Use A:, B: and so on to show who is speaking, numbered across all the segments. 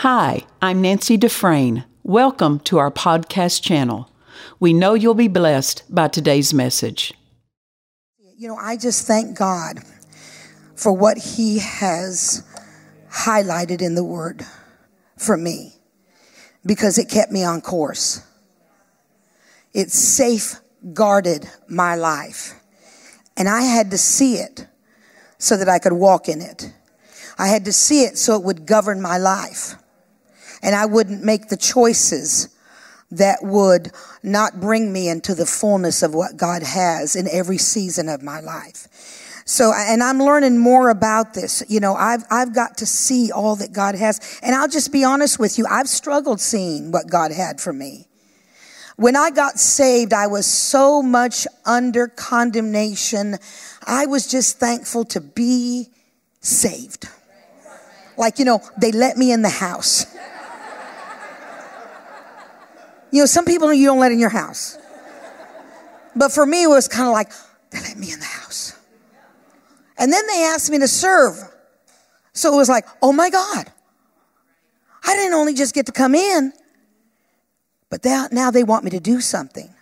A: Hi, I'm Nancy Dufresne. Welcome to our podcast channel. We know you'll be blessed by today's message.
B: You know, I just thank God for what He has highlighted in the Word for me because it kept me on course. It safeguarded my life. And I had to see it so that I could walk in it. I had to see it so it would govern my life. And I wouldn't make the choices that would not bring me into the fullness of what God has in every season of my life. So, and I'm learning more about this. You know, I've, I've got to see all that God has. And I'll just be honest with you. I've struggled seeing what God had for me. When I got saved, I was so much under condemnation. I was just thankful to be saved. Like, you know, they let me in the house. You know, some people you don't let in your house. But for me, it was kind of like, they let me in the house. And then they asked me to serve. So it was like, oh my God. I didn't only just get to come in, but now they want me to do something.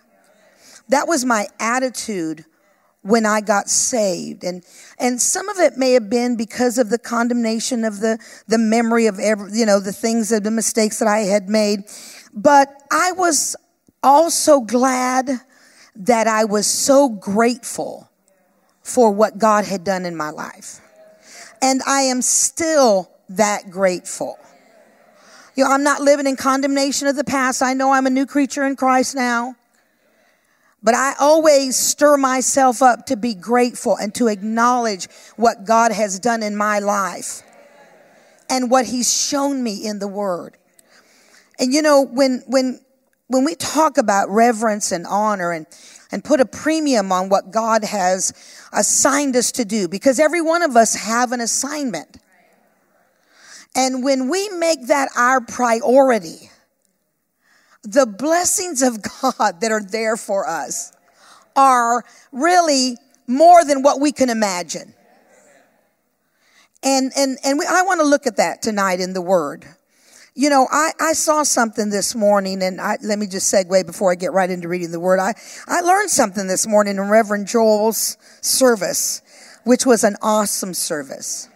B: That was my attitude when I got saved. And, and some of it may have been because of the condemnation of the, the memory of every, you know, the things of the mistakes that I had made. But I was also glad that I was so grateful for what God had done in my life. And I am still that grateful. You know, I'm not living in condemnation of the past. I know I'm a new creature in Christ now. But I always stir myself up to be grateful and to acknowledge what God has done in my life and what he's shown me in the word. And you know, when, when, when we talk about reverence and honor and, and put a premium on what God has assigned us to do, because every one of us have an assignment. And when we make that our priority, the blessings of God that are there for us are really more than what we can imagine. And, and, and we, I want to look at that tonight in the Word. You know, I, I saw something this morning, and I, let me just segue before I get right into reading the Word. I, I learned something this morning in Reverend Joel's service, which was an awesome service.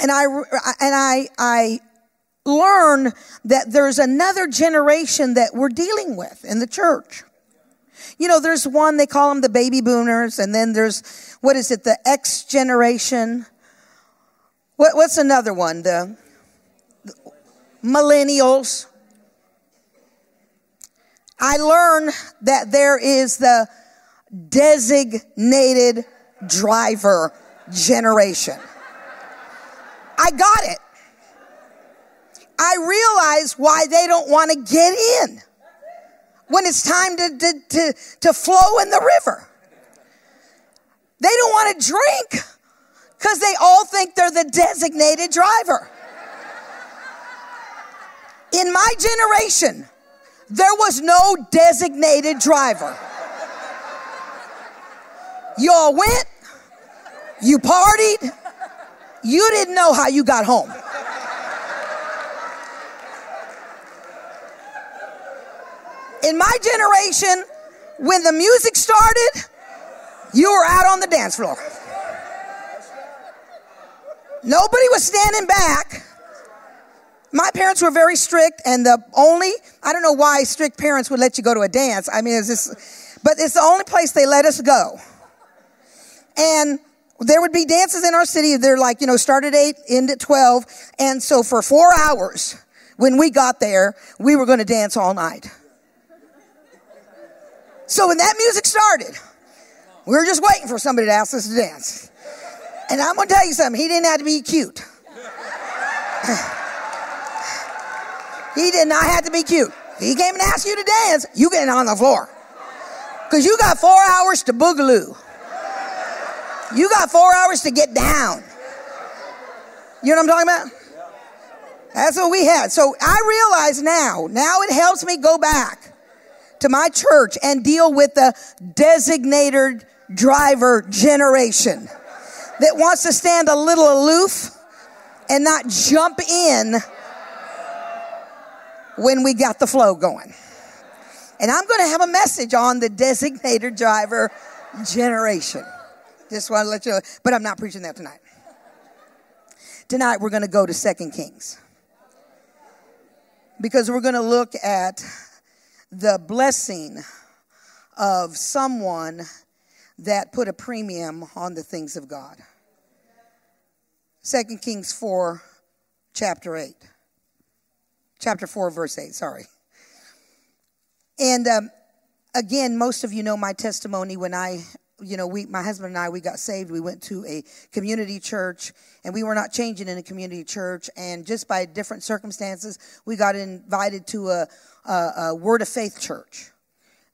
B: And I, and I, I learn that there's another generation that we're dealing with in the church. You know, there's one, they call them the baby boomers, and then there's, what is it, the X generation. What, what's another one? The millennials. I learned that there is the designated driver generation. I got it. I realize why they don't want to get in when it's time to, to, to, to flow in the river. They don't want to drink because they all think they're the designated driver. In my generation, there was no designated driver. You all went, you partied, you didn't know how you got home. In my generation, when the music started, you were out on the dance floor. Nobody was standing back. My parents were very strict, and the only, I don't know why strict parents would let you go to a dance. I mean, it's just, but it's the only place they let us go. And there would be dances in our city. They're like, you know, start at eight, end at 12. And so for four hours, when we got there, we were going to dance all night. So when that music started, we were just waiting for somebody to ask us to dance. And I'm going to tell you something, he didn't have to be cute. He did not have to be cute. He came and asked you to dance, you getting on the floor. Because you got four hours to boogaloo. You got four hours to get down. You know what I'm talking about? That's what we had. So I realize now, now it helps me go back to my church and deal with the designated driver generation that wants to stand a little aloof and not jump in when we got the flow going. And I'm going to have a message on the designated driver generation. Just want to let you know, but I'm not preaching that tonight. Tonight we're going to go to Second Kings. Because we're going to look at the blessing of someone that put a premium on the things of God. Second Kings 4, chapter 8. Chapter 4, verse 8, sorry. And um, again, most of you know my testimony when I, you know, we, my husband and I, we got saved. We went to a community church and we were not changing in a community church. And just by different circumstances, we got invited to a, a, a Word of Faith church.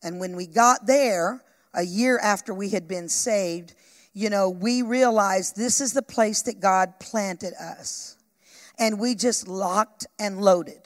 B: And when we got there, a year after we had been saved, you know, we realized this is the place that God planted us. And we just locked and loaded.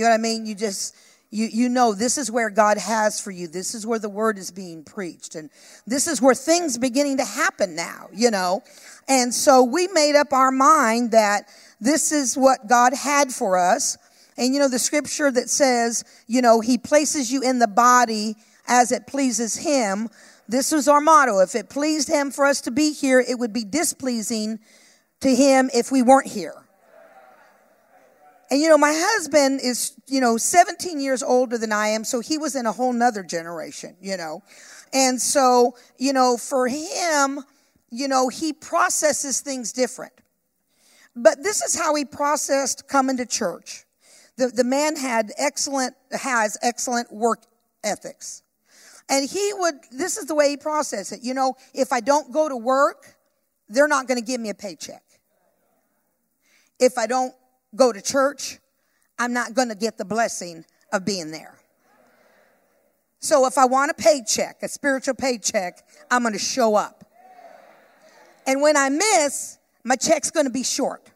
B: You know what I mean? You just, you, you know this is where God has for you. This is where the word is being preached. And this is where things beginning to happen now, you know. And so we made up our mind that this is what God had for us. And you know, the scripture that says, you know, he places you in the body as it pleases him. This was our motto. If it pleased him for us to be here, it would be displeasing to him if we weren't here. And you know, my husband is, you know, 17 years older than I am, so he was in a whole nother generation, you know. And so, you know, for him, you know, he processes things different. But this is how he processed coming to church. The, the man had excellent, has excellent work ethics. And he would, this is the way he processed it. You know, if I don't go to work, they're not going to give me a paycheck. If I don't go to church, I'm not going to get the blessing of being there. So if I want a paycheck, a spiritual paycheck, I'm going to show up. And when I miss, my check's going to be short.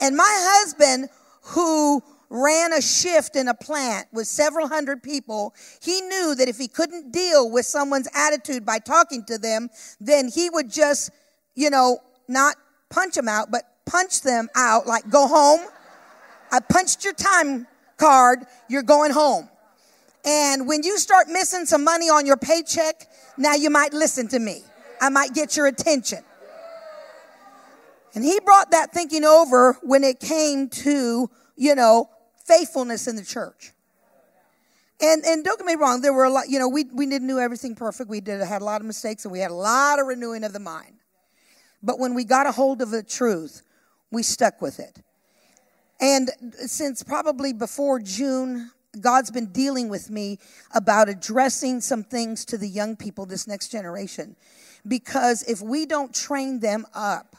B: And my husband, who ran a shift in a plant with several hundred people, he knew that if he couldn't deal with someone's attitude by talking to them, then he would just, you know, not punch them out, but punch them out, like go home. I punched your time card, you're going home. And when you start missing some money on your paycheck, now you might listen to me. I might get your attention. And he brought that thinking over when it came to, you know, faithfulness in the church. And, and don't get me wrong, there were a lot, you know, we, we didn't do everything perfect. We did had a lot of mistakes and we had a lot of renewing of the mind. But when we got a hold of the truth, we stuck with it. And since probably before June, God's been dealing with me about addressing some things to the young people, this next generation. Because if we don't train them up,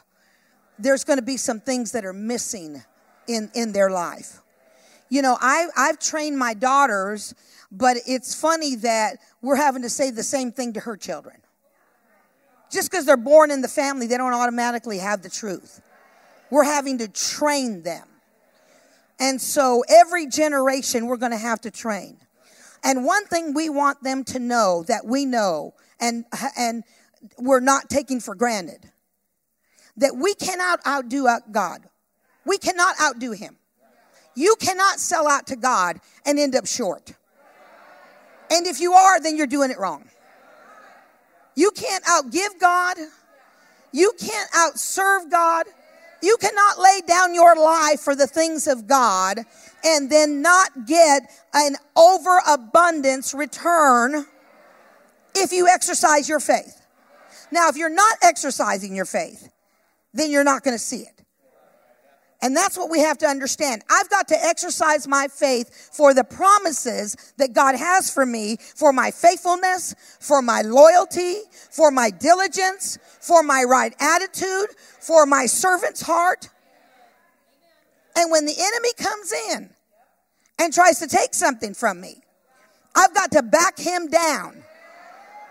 B: there's going to be some things that are missing in, in their life. You know, I, I've trained my daughters, but it's funny that we're having to say the same thing to her children. Just because they're born in the family, they don't automatically have the truth. We're having to train them. And so every generation we're going to have to train. And one thing we want them to know that we know and, and we're not taking for granted that we cannot outdo uh, God. We cannot outdo him. You cannot sell out to God and end up short. And if you are, then you're doing it wrong. You can't outgive God. You can't outserve God. You cannot lay down your life for the things of God and then not get an overabundance return if you exercise your faith. Now, if you're not exercising your faith, then you're not going to see it. And that's what we have to understand. I've got to exercise my faith for the promises that God has for me, for my faithfulness, for my loyalty, for my diligence, for my right attitude, for my servant's heart. And when the enemy comes in and tries to take something from me, I've got to back him down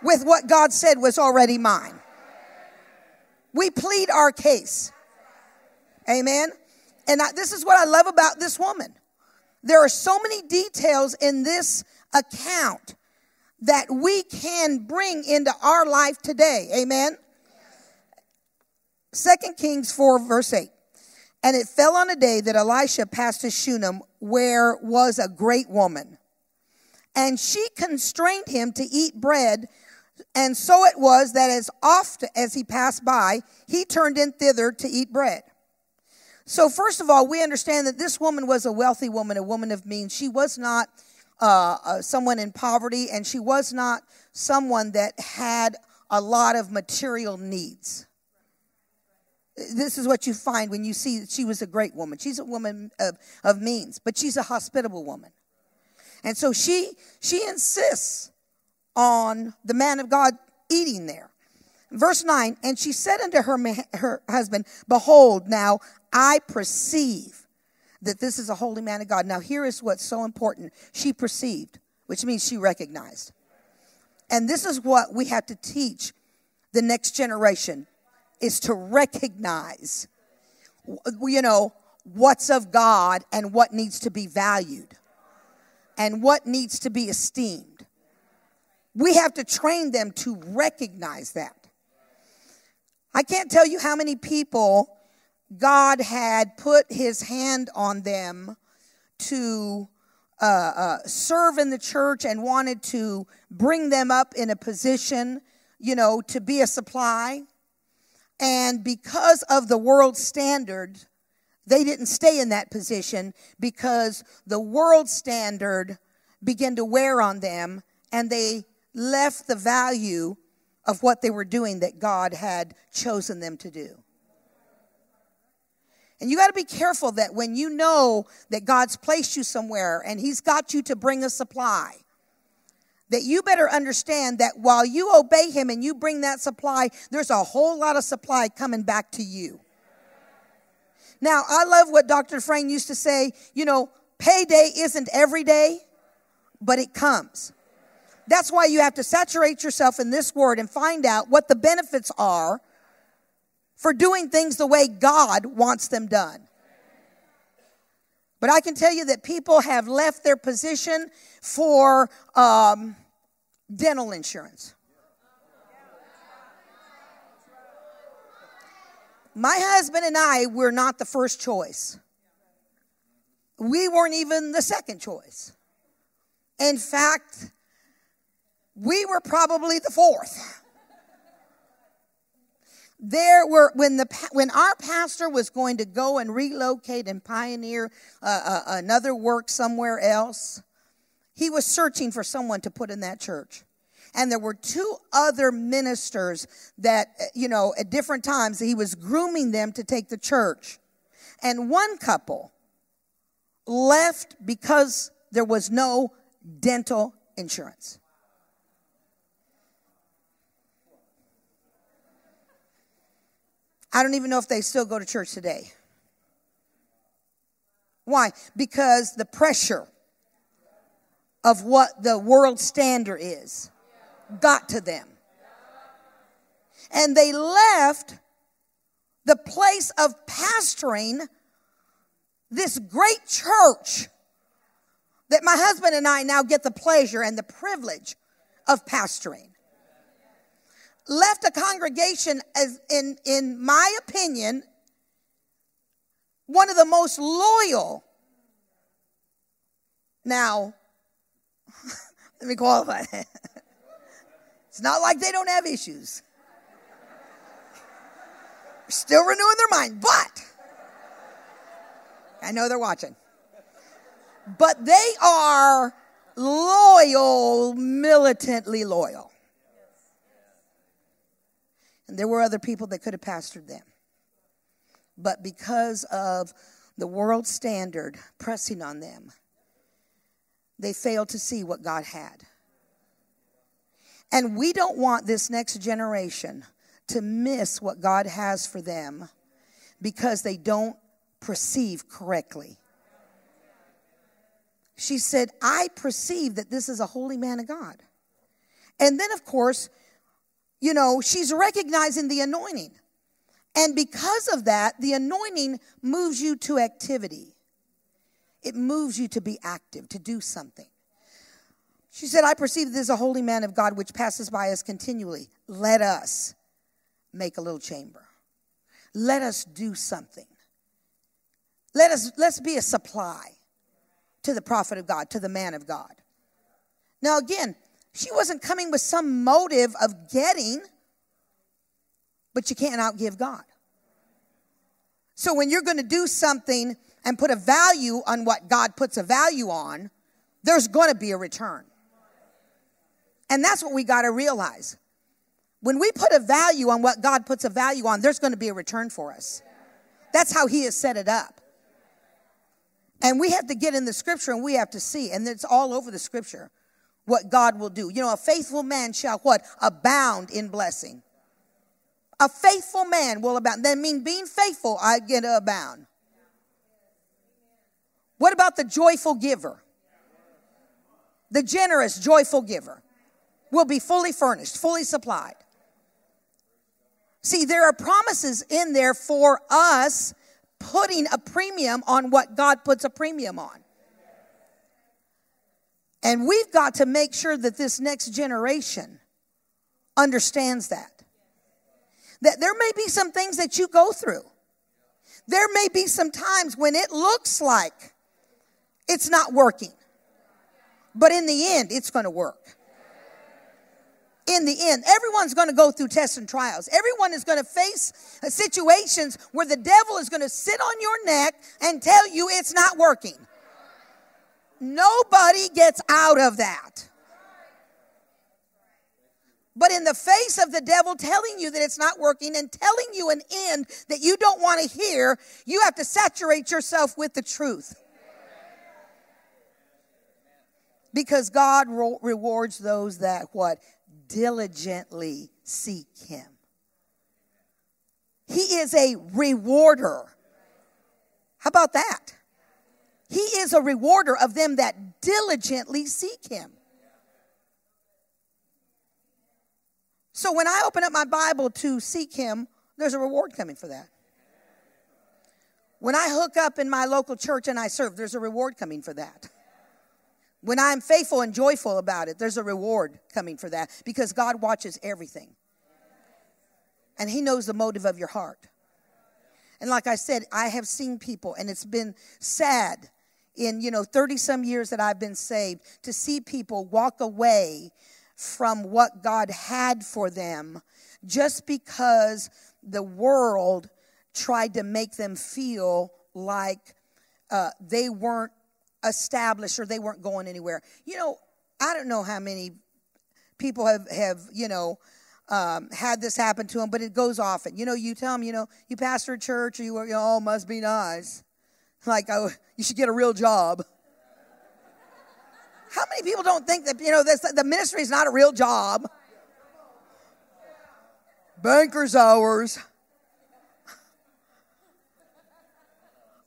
B: with what God said was already mine. We plead our case. Amen. And I, this is what I love about this woman. There are so many details in this account that we can bring into our life today. Amen. 2 Kings 4, verse 8. And it fell on a day that Elisha passed to Shunem, where was a great woman. And she constrained him to eat bread. And so it was that as oft as he passed by, he turned in thither to eat bread. So, first of all, we understand that this woman was a wealthy woman, a woman of means. She was not uh, uh, someone in poverty, and she was not someone that had a lot of material needs. This is what you find when you see that she was a great woman. She's a woman of, of means, but she's a hospitable woman. And so she she insists on the man of God eating there. Verse 9, and she said unto her, her husband, Behold, now I perceive that this is a holy man of God. Now, here is what's so important. She perceived, which means she recognized. And this is what we have to teach the next generation is to recognize, you know, what's of God and what needs to be valued and what needs to be esteemed. We have to train them to recognize that. I can't tell you how many people God had put his hand on them to uh, uh, serve in the church and wanted to bring them up in a position, you know, to be a supply. And because of the world standard, they didn't stay in that position because the world standard began to wear on them and they left the value of what they were doing that God had chosen them to do. And you got to be careful that when you know that God's placed you somewhere and He's got you to bring a supply, that you better understand that while you obey Him and you bring that supply, there's a whole lot of supply coming back to you. Now, I love what Dr. Frank used to say you know, payday isn't every day, but it comes. That's why you have to saturate yourself in this word and find out what the benefits are for doing things the way God wants them done. But I can tell you that people have left their position for um, dental insurance. My husband and I were not the first choice. We weren't even the second choice. In fact, we were probably the fourth. There were when the when our pastor was going to go and relocate and pioneer uh, uh, another work somewhere else, he was searching for someone to put in that church and there were two other ministers that, you know, at different times he was grooming them to take the church. And one couple left because there was no dental insurance. I don't even know if they still go to church today. Why? Because the pressure of what the world standard is got to them. And they left the place of pastoring this great church that my husband and I now get the pleasure and the privilege of pastoring. Left a congregation as in in my opinion one of the most loyal. Now, let me qualify that. It's not like they don't have issues. Still renewing their mind, but I know they're watching. But they are loyal, militantly loyal. And there were other people that could have pastored them. But because of the world standard pressing on them, they failed to see what God had. And we don't want this next generation to miss what God has for them because they don't perceive correctly. She said, I perceive that this is a holy man of God. And then, of course, you know, she's recognizing the anointing. And because of that, the anointing moves you to activity. It moves you to be active, to do something. She said, I perceive this is a holy man of God which passes by us continually. Let us make a little chamber. let us do something. Let us let's be a supply to the prophet of God, to the man of God. Now again, she wasn't coming with some motive of getting, but you can't outgive God. So when you're going to do something and put a value on what God puts a value on, there's going to be a return. And that's what we got to realize. When we put a value on what God puts a value on, there's going to be a return for us. That's how He has set it up. And we have to get in the scripture and we have to see, and it's all over the scripture, what God will do. You know, a faithful man shall what? Abound in blessing. A faithful man will abound. That means being faithful, I get to abound. What about the joyful giver? The generous, joyful giver will be fully furnished, fully supplied. See, there are promises in there for us putting a premium on what God puts a premium on. And we've got to make sure that this next generation understands that. That there may be some things that you go through. There may be some times when it looks like it's not working. But in the end, it's going to work in the end. Everyone's going to go through tests and trials. Everyone is going to face uh, situations where the devil is going to sit on your neck and tell you it's not working. Nobody gets out of that. But in the face of the devil telling you that it's not working and telling you an end that you don't want to hear, you have to saturate yourself with the truth. Because God rewards those that what? diligently seek him. He is a rewarder. How about that? He is a rewarder of them that diligently seek him. So when I open up my Bible to seek him, there's a reward coming for that. When I hook up in my local church and I serve, there's a reward coming for that. When I'm faithful and joyful about it, there's a reward coming for that because God watches everything. And He knows the motive of your heart. And like I said, I have seen people, and it's been sad in, you know, 30 some years that I've been saved to see people walk away from what God had for them just because the world tried to make them feel like uh, they weren't established or they weren't going anywhere. You know, I don't know how many people have, have you know, um, had this happen to them, but it goes often. You know, you tell them, you know, you pastor a church, or you, you know, oh, must be nice. Like, oh, you should get a real job. How many people don't think that, you know, this, the ministry is not a real job? Banker's hours.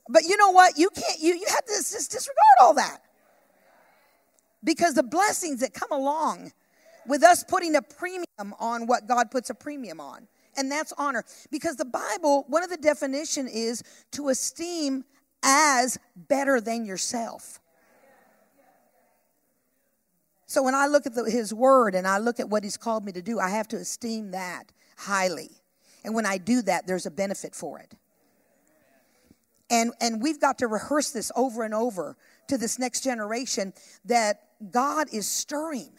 B: But you know what? You can't, you, you have to just disregard all that. Because the blessings that come along with us putting a premium on what God puts a premium on, and that's honor. Because the Bible, one of the definition is to esteem as better than yourself. So when I look at the, his word and I look at what he's called me to do, I have to esteem that highly. And when I do that, there's a benefit for it. And, and we've got to rehearse this over and over to this next generation that God is stirring.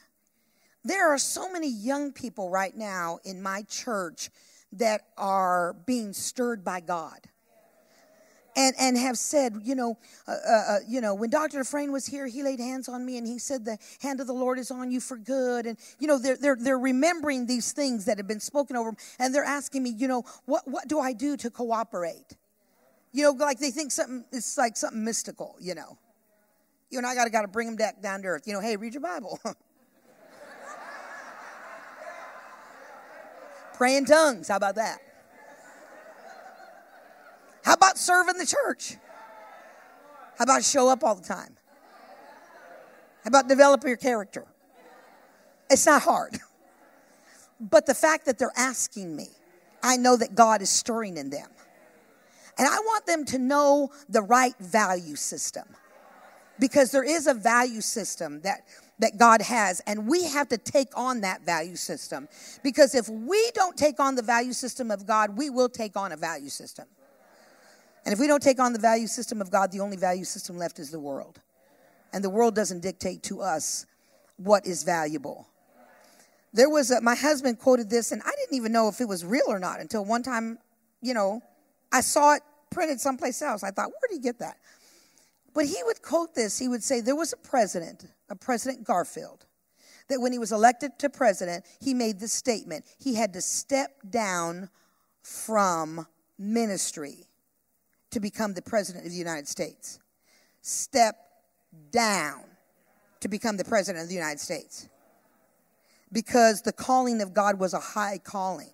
B: There are so many young people right now in my church that are being stirred by God. And, and have said, you know, uh, uh, uh you know, when Dr. Dufresne was here, he laid hands on me and he said, the hand of the Lord is on you for good. And, you know, they're, they're, they're remembering these things that have been spoken over them. And they're asking me, you know, what, what do I do to cooperate? You know, like they think something, it's like something mystical, you know. You and I gotta gotta bring them back down to earth. You know, hey, read your Bible. Pray in tongues. How about that? How about serving the church? How about show up all the time? How about develop your character? It's not hard. But the fact that they're asking me, I know that God is stirring in them. And I want them to know the right value system. Because there is a value system that that God has. And we have to take on that value system. Because if we don't take on the value system of God, we will take on a value system. And if we don't take on the value system of God, the only value system left is the world. And the world doesn't dictate to us what is valuable. There was a, my husband quoted this, and I didn't even know if it was real or not until one time, you know, I saw it printed someplace else. I thought, where did he get that? But he would quote this. He would say, There was a president, a President Garfield, that when he was elected to president, he made this statement. He had to step down from ministry to become the president of the United States. Step down to become the president of the United States. Because the calling of God was a high calling.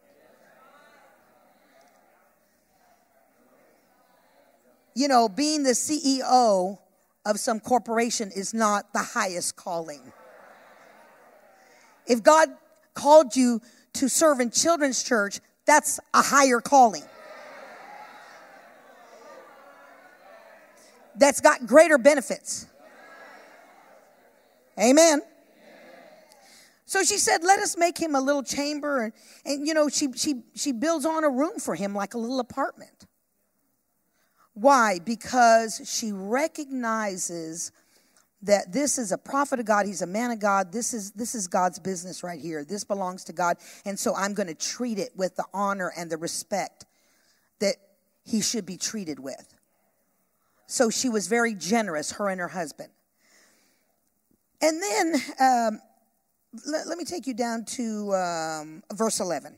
B: you know, being the CEO of some corporation is not the highest calling. If God called you to serve in children's church, that's a higher calling. That's got greater benefits. Amen. So she said, Let us make him a little chamber. And, and you know, she, she, she builds on a room for him like a little apartment. Why? Because she recognizes that this is a prophet of God, he's a man of God. This is this is God's business right here. This belongs to God, and so I'm going to treat it with the honor and the respect that he should be treated with. So she was very generous, her and her husband. And then um, let, let, me take you down to um, verse 11.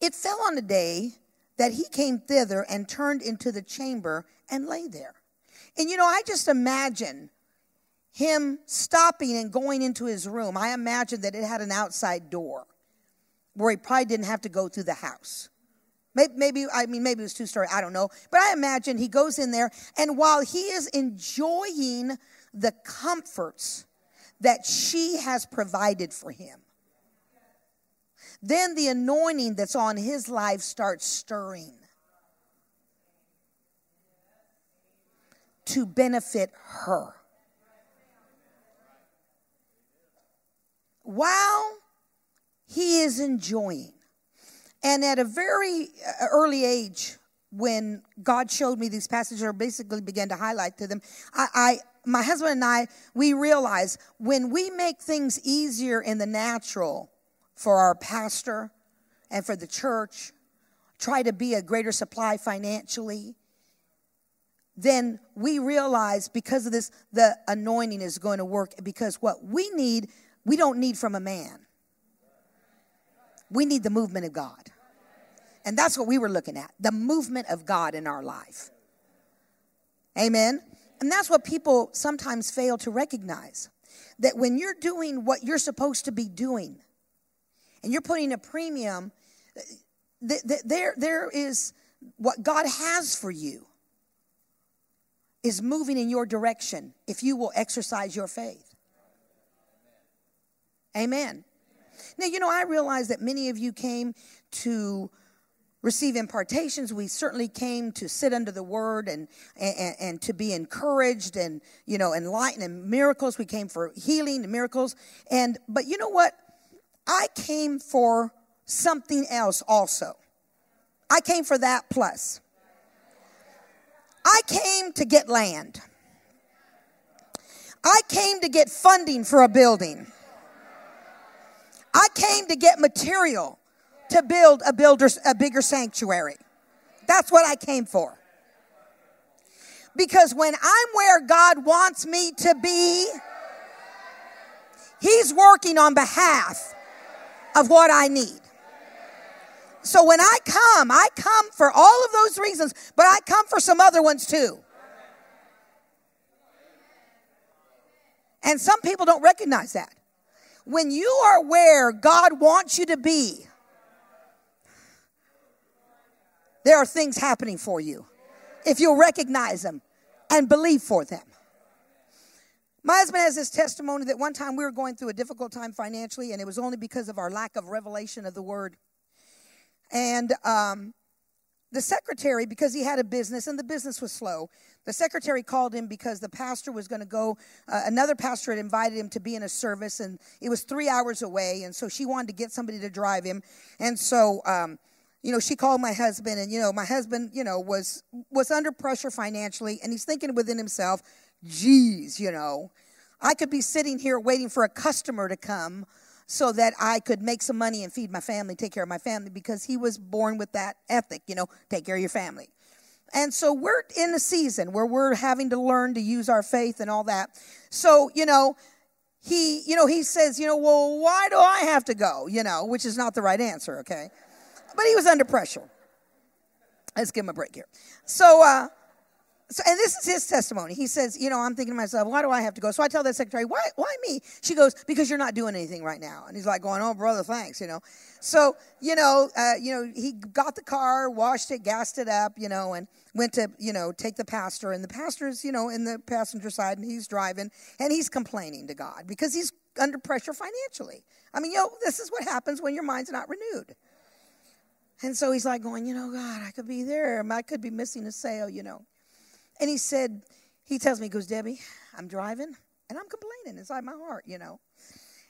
B: It fell on a day that he came thither and turned into the chamber and lay there. And you know, I just imagine him stopping and going into his room. I imagine that it had an outside door where he probably didn't have to go through the house. Maybe, I mean, maybe it was two story, I don't know. But I imagine he goes in there, and while he is enjoying the comforts that she has provided for him, then the anointing that's on his life starts stirring to benefit her. While he is enjoying, and at a very uh, early age, when God showed me these passages, or basically began to highlight to them, I, I my husband and I, we realize when we make things easier in the natural, for our pastor and for the church, try to be a greater supply financially, then we realize because of this, the anointing is going to work because what we need, we don't need from a man. We need the movement of God. And that's what we were looking at the movement of God in our life. Amen. And that's what people sometimes fail to recognize that when you're doing what you're supposed to be doing, and you're putting a premium, uh, th- there, there is what God has for you is moving in your direction if you will exercise your faith. Amen. Now, you know, I realize that many of you came to receive impartations. We certainly came to sit under the word and, and, and to be encouraged and, you know, enlightened and miracles. We came for healing and miracles. And, but you know what? I came for something else also. I came for that plus. I came to get land. I came to get funding for a building. I came to get material to build a builder a bigger sanctuary. That's what I came for. Because when I'm where God wants me to be, He's working on behalf of what I need. So when I come, I come for all of those reasons, but I come for some other ones too. And some people don't recognize that. When you are where God wants you to be, there are things happening for you. If you'll recognize them and believe for them. My husband has this testimony that one time we were going through a difficult time financially, and it was only because of our lack of revelation of the word. And um, the secretary, because he had a business and the business was slow, the secretary called him because the pastor was going to go. Uh, another pastor had invited him to be in a service, and it was three hours away. And so she wanted to get somebody to drive him. And so, um, you know, she called my husband, and you know, my husband, you know, was was under pressure financially, and he's thinking within himself, "Geez, you know, I could be sitting here waiting for a customer to come." So that I could make some money and feed my family, take care of my family, because he was born with that ethic, you know, take care of your family. And so we're in a season where we're having to learn to use our faith and all that. So, you know, he, you know, he says, you know, well, why do I have to go? You know, which is not the right answer, okay? But he was under pressure. Let's give him a break here. So, uh, so, and this is his testimony. He says, you know, I'm thinking to myself, why do I have to go? So I tell that secretary, why, why me? She goes, because you're not doing anything right now. And he's like going, oh, brother, thanks, you know. So, you know, uh, you know, he got the car, washed it, gassed it up, you know, and went to, you know, take the pastor. And the pastor's, you know, in the passenger side and he's driving and he's complaining to God because he's under pressure financially. I mean, you know, this is what happens when your mind's not renewed. And so he's like going, you know, God, I could be there. I could be missing a sale, you know. And he said, he tells me, he goes, Debbie, I'm driving and I'm complaining inside my heart, you know.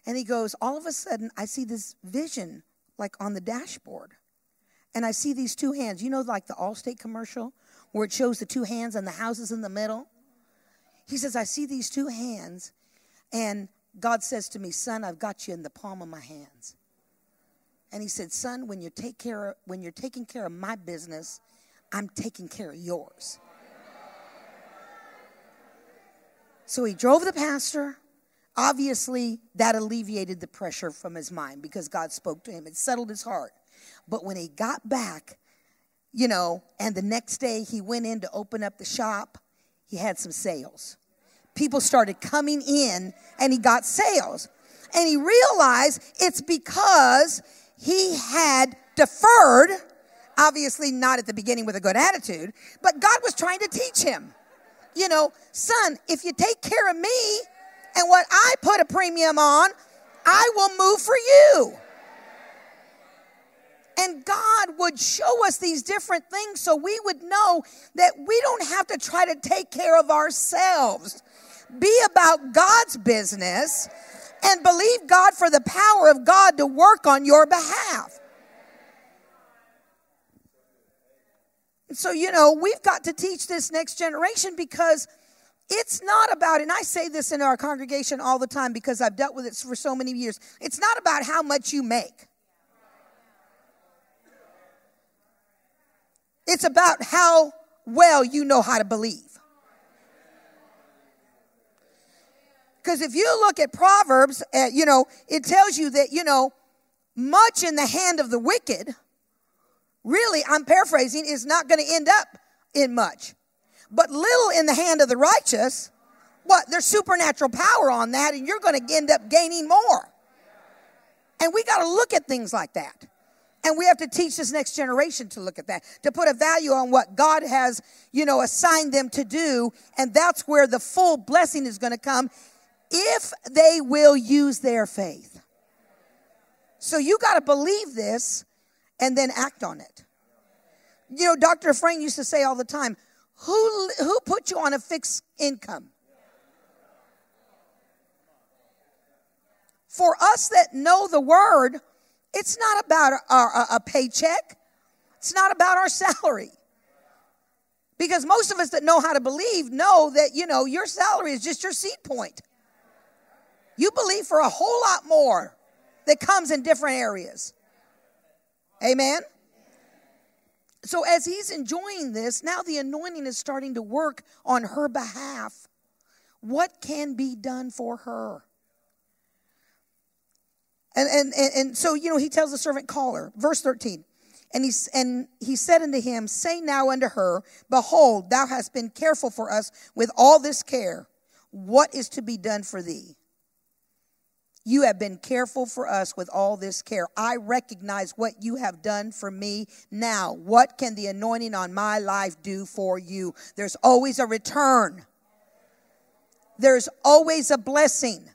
B: And he goes, all of a sudden, I see this vision like on the dashboard. And I see these two hands. You know, like the Allstate commercial where it shows the two hands and the houses in the middle? He says, I see these two hands, and God says to me, Son, I've got you in the palm of my hands. And he said, Son, when you take care of, when you're taking care of my business, I'm taking care of yours. So he drove the pastor. Obviously, that alleviated the pressure from his mind because God spoke to him. It settled his heart. But when he got back, you know, and the next day he went in to open up the shop, he had some sales. People started coming in and he got sales. And he realized it's because he had deferred, obviously not at the beginning with a good attitude, but God was trying to teach him you know, son, if you take care of me and what I put a premium on, I will move for you. And God would show us these different things so we would know that we don't have to try to take care of ourselves. Be about God's business and believe God for the power of God to work on your behalf. So, you know, we've got to teach this next generation because it's not about, and I say this in our congregation all the time because I've dealt with it for so many years. It's not about how much you make, it's about how well you know how to believe. Because if you look at Proverbs, uh, you know, it tells you that, you know, much in the hand of the wicked really, I'm paraphrasing, is not going to end up in much. But little in the hand of the righteous, what? There's supernatural power on that, and you're going to end up gaining more. And we got to look at things like that. And we have to teach this next generation to look at that, to put a value on what God has, you know, assigned them to do. And that's where the full blessing is going to come if they will use their faith. So you got to believe this and then act on it. You know, Dr. Frank used to say all the time, who, who put you on a fixed income? For us that know the word, it's not about our, a paycheck. It's not about our salary. Because most of us that know how to believe know that, you know, your salary is just your seed point. You believe for a whole lot more that comes in different areas. Amen? So, as he's enjoying this, now the anointing is starting to work on her behalf. What can be done for her? And, and, and, and so, you know, he tells the servant, call her. Verse 13. And he, and he said unto him, Say now unto her, Behold, thou hast been careful for us with all this care. What is to be done for thee? You have been careful for us with all this care. I recognize what you have done for me. Now, what can the anointing on my life do for you? There's always a return, there's always a blessing.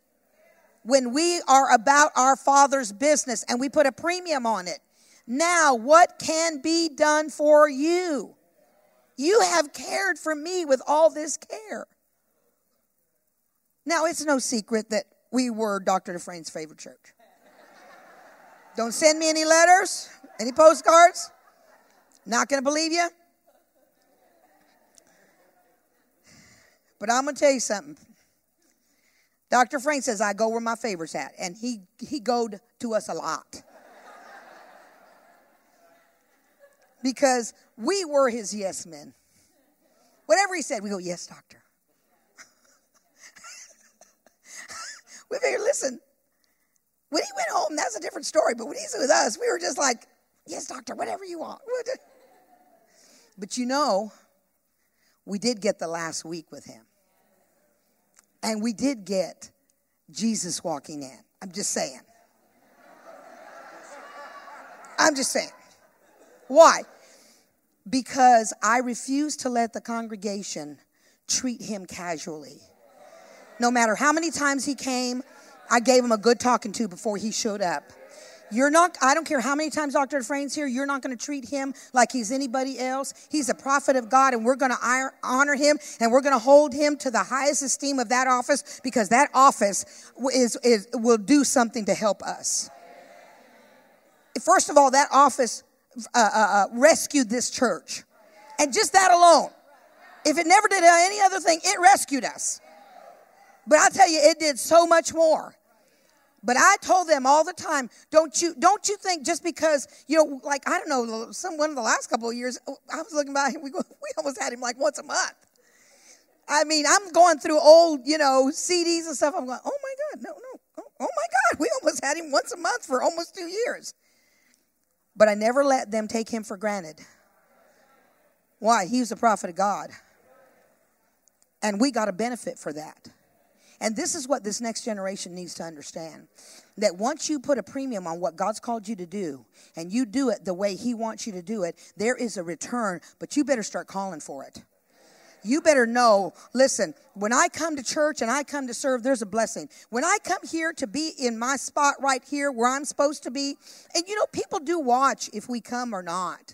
B: When we are about our Father's business and we put a premium on it, Now, what can be done for you? You have cared for me with all this care. Now, it's no secret that we were Dr. Dufresne's favorite church. Don't send me any letters, any postcards. Not going to believe you. But I'm going to tell you something. Dr. Frank says, I go where my favor's at. And he, he goed to us a lot. because we were his yes men. Whatever he said, we go, yes, doctor. We figured, listen, when he went home, that's a different story. But when he's with us, we were just like, yes, doctor, whatever you want. But you know, we did get the last week with him. And we did get Jesus walking in. I'm just saying. I'm just saying. Why? Because I refuse to let the congregation treat him casually. No matter how many times he came, I gave him a good talking to before he showed up. You're not, I don't care how many times Dr. Dufresne's here, you're not going to treat him like he's anybody else. He's a prophet of God, and we're going to honor him and we're going to hold him to the highest esteem of that office because that office is, is, will do something to help us. First of all, that office uh, uh, uh, rescued this church. And just that alone, if it never did any other thing, it rescued us. But I tell you, it did so much more. But I told them all the time, don't you don't you think just because you know, like I don't know, some one of the last couple of years, I was looking by him. We we almost had him like once a month. I mean, I'm going through old, you know, CDs and stuff. I'm going, oh my God, no, no, oh, oh my God, we almost had him once a month for almost two years. But I never let them take him for granted. Why? He was a prophet of God, and we got a benefit for that. And this is what this next generation needs to understand that once you put a premium on what God's called you to do and you do it the way He wants you to do it, there is a return, but you better start calling for it. You better know, listen, when I come to church and I come to serve, there's a blessing. When I come here to be in my spot right here where I'm supposed to be, and you know, people do watch if we come or not.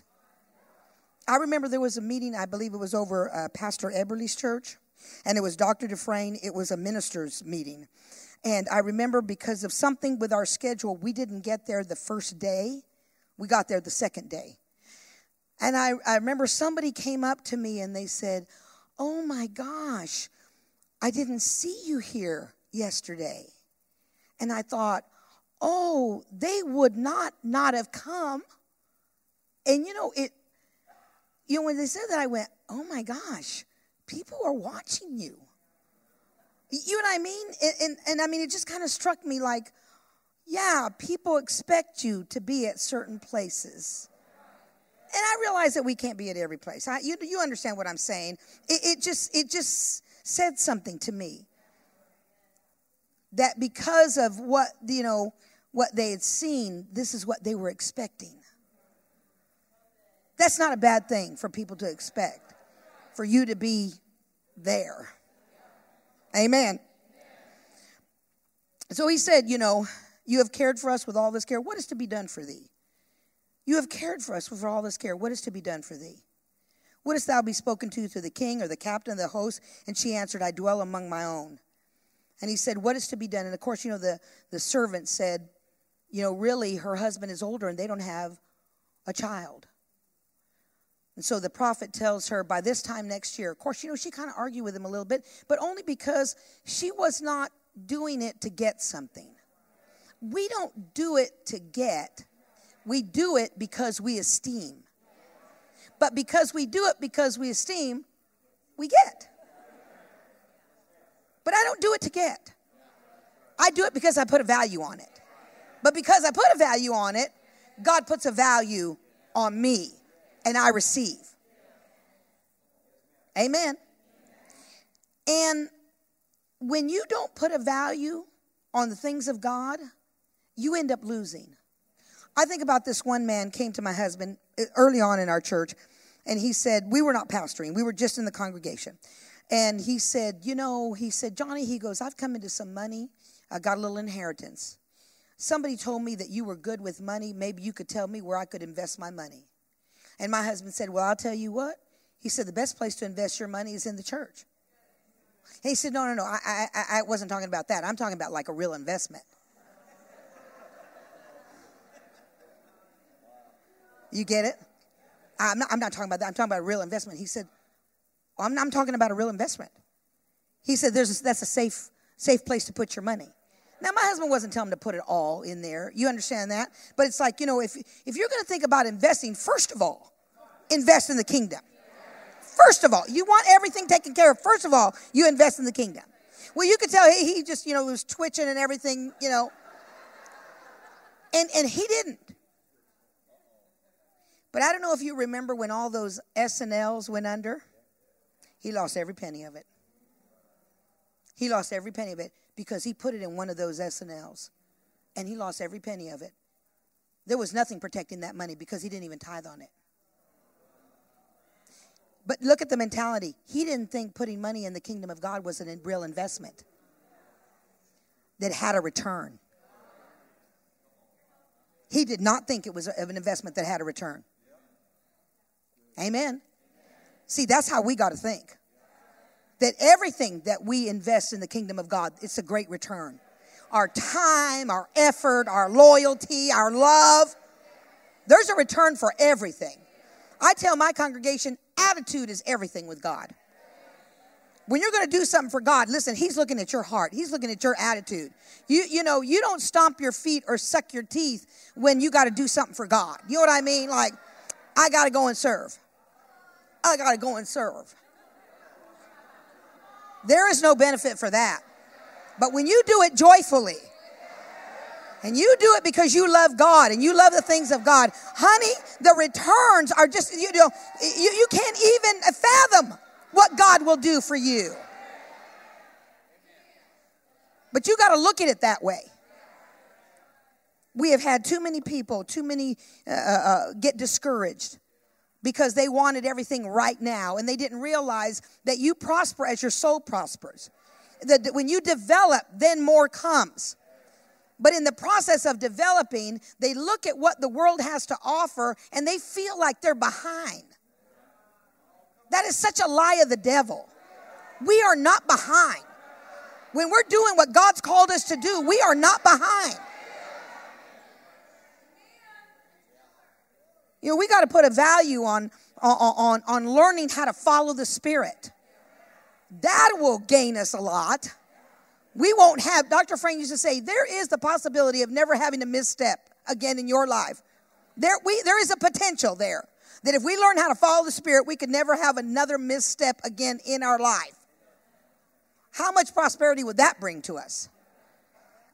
B: I remember there was a meeting, I believe it was over uh, Pastor Eberly's church and it was Dr. Dufresne. It was a minister's meeting. And I remember because of something with our schedule, we didn't get there the first day. We got there the second day. And I, I remember somebody came up to me and they said, Oh my gosh, I didn't see you here yesterday. And I thought, Oh, they would not not have come. And you know, it, you know, when they said that, I went, Oh my gosh, people are watching you. You know what I mean? And, and, and I mean, it just kind of struck me like, yeah, people expect you to be at certain places. And I realize that we can't be at every place. I, you, you understand what I'm saying? It, it just it just said something to me that because of what you know what they had seen, this is what they were expecting. That's not a bad thing for people to expect for you to be there. Amen. So he said, You know, you have cared for us with all this care. What is to be done for thee? You have cared for us with all this care. What is to be done for thee? Wouldst thou be spoken to to the king or the captain of the host? And she answered, I dwell among my own. And he said, What is to be done? And of course, you know, the, the servant said, You know, really, her husband is older and they don't have a child. And so the prophet tells her by this time next year, of course, you know, she kind of argued with him a little bit, but only because she was not doing it to get something. We don't do it to get, we do it because we esteem. But because we do it because we esteem, we get. But I don't do it to get. I do it because I put a value on it. But because I put a value on it, God puts a value on me and I receive. Amen. And when you don't put a value on the things of God, you end up losing. I think about this one man came to my husband uh, early on in our church, and he said, We were not pastoring, we were just in the congregation. And he said, You know, he said, Johnny, he goes, I've come into some money, I got a little inheritance. Somebody told me that you were good with money. Maybe you could tell me where I could invest my money. And my husband said, Well, I'll tell you what. He said, The best place to invest your money is in the church. He said, No, no, no. I, I, I wasn't talking about that. I'm talking about like a real investment. You get it? I'm not, I'm not talking about that. I'm talking about a real investment. He said, well, I'm, not, I'm talking about a real investment. He said, There's a, that's a safe, safe place to put your money. Now, my husband wasn't telling him to put it all in there. You understand that? But it's like, you know, if, if you're going to think about investing, first of all, invest in the kingdom. First of all, you want everything taken care of. First of all, you invest in the kingdom. Well, you could tell he, he just, you know, was twitching and everything, you know. And, and he didn't. But I don't know if you remember when all those S&Ls went under. He lost every penny of it. He lost every penny of it because he put it in one of those S&Ls. And he lost every penny of it. There was nothing protecting that money because he didn't even tithe on it. But look at the mentality. He didn't think putting money in the kingdom of God was a real investment that had a return. He did not think it was an investment that had a return. Amen. See, that's how we got to think. That everything that we invest in the kingdom of God, it's a great return. Our time, our effort, our loyalty, our love, there's a return for everything. I tell my congregation, attitude is everything with God. When you're going to do something for God, listen, He's looking at your heart. He's looking at your attitude. You, you know, you don't stomp your feet or suck your teeth when you got to do something for God. You know what I mean? Like, I got to go and serve. I got to go and serve. There is no benefit for that. But when you do it joyfully, and you do it because you love God and you love the things of God, honey, the returns are just, you know, you, you can't even fathom what God will do for you. But you got to look at it that way. We have had too many people, too many uh, uh, uh get discouraged because they wanted everything right now and they didn't realize that you prosper as your soul prospers. That when you develop, then more comes. But in the process of developing, they look at what the world has to offer and they feel like they're behind. That is such a lie of the devil. We are not behind. When we're doing what God's called us to do, we are not behind. You know, we got to put a value on, on, on learning how to follow the Spirit. That will gain us a lot. We won't have, Dr. Frank used to say, there is the possibility of never having a misstep again in your life. There, we, there is a potential there that if we learn how to follow the Spirit, we could never have another misstep again in our life. How much prosperity would that bring to us?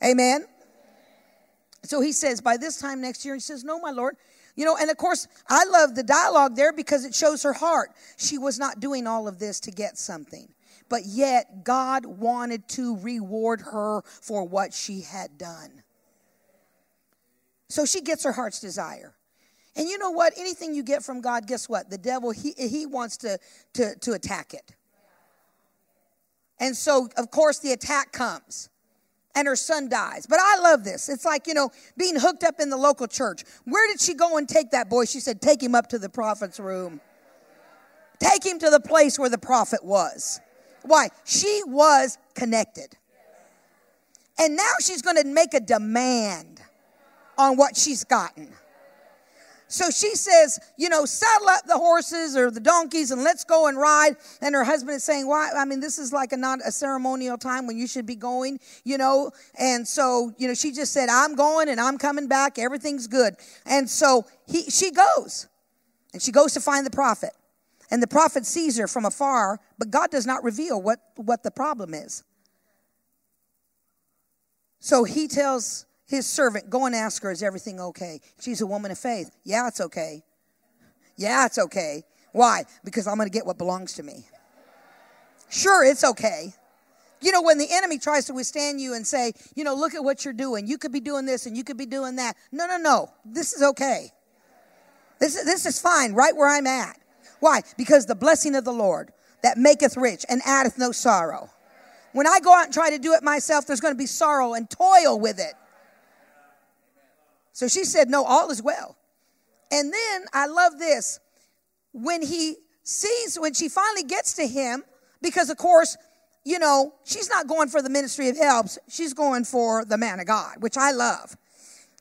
B: Amen. So he says, by this time next year, he says, No, my Lord, you know, and of course, I love the dialogue there because it shows her heart. She was not doing all of this to get something, but yet God wanted to reward her for what she had done. So she gets her heart's desire. And you know what? Anything you get from God, guess what? The devil, he, he wants to, to, to attack it. And so, of course, the attack comes and her son dies. But I love this. It's like, you know, being hooked up in the local church. Where did she go and take that boy? She said, Take him up to the prophet's room. Take him to the place where the prophet was. Why? She was connected. And now she's going to make a demand on what she's gotten. So she says, you know, saddle up the horses or the donkeys and let's go and ride. And her husband is saying, why? I mean, this is like a not a ceremonial time when you should be going, you know. And so, you know, she just said, I'm going and I'm coming back. Everything's good. And so he, she goes and she goes to find the prophet. And the prophet sees her from afar, but God does not reveal what, what the problem is. So he tells his servant, go and ask her, is everything okay? She's a woman of faith. Yeah, it's okay. Yeah, it's okay. Why? Because I'm going to get what belongs to me. Sure, it's okay. You know, when the enemy tries to withstand you and say, you know, look at what you're doing. You could be doing this and you could be doing that. No, no, no. This is okay. This is, this is fine right where I'm at. Why? Because the blessing of the Lord that maketh rich and addeth no sorrow. When I go out and try to do it myself, there's going to be sorrow and toil with it. So she said, No, all is well. And then I love this. When he sees, when she finally gets to him, because of course, you know, she's not going for the ministry of helps, she's going for the man of God, which I love.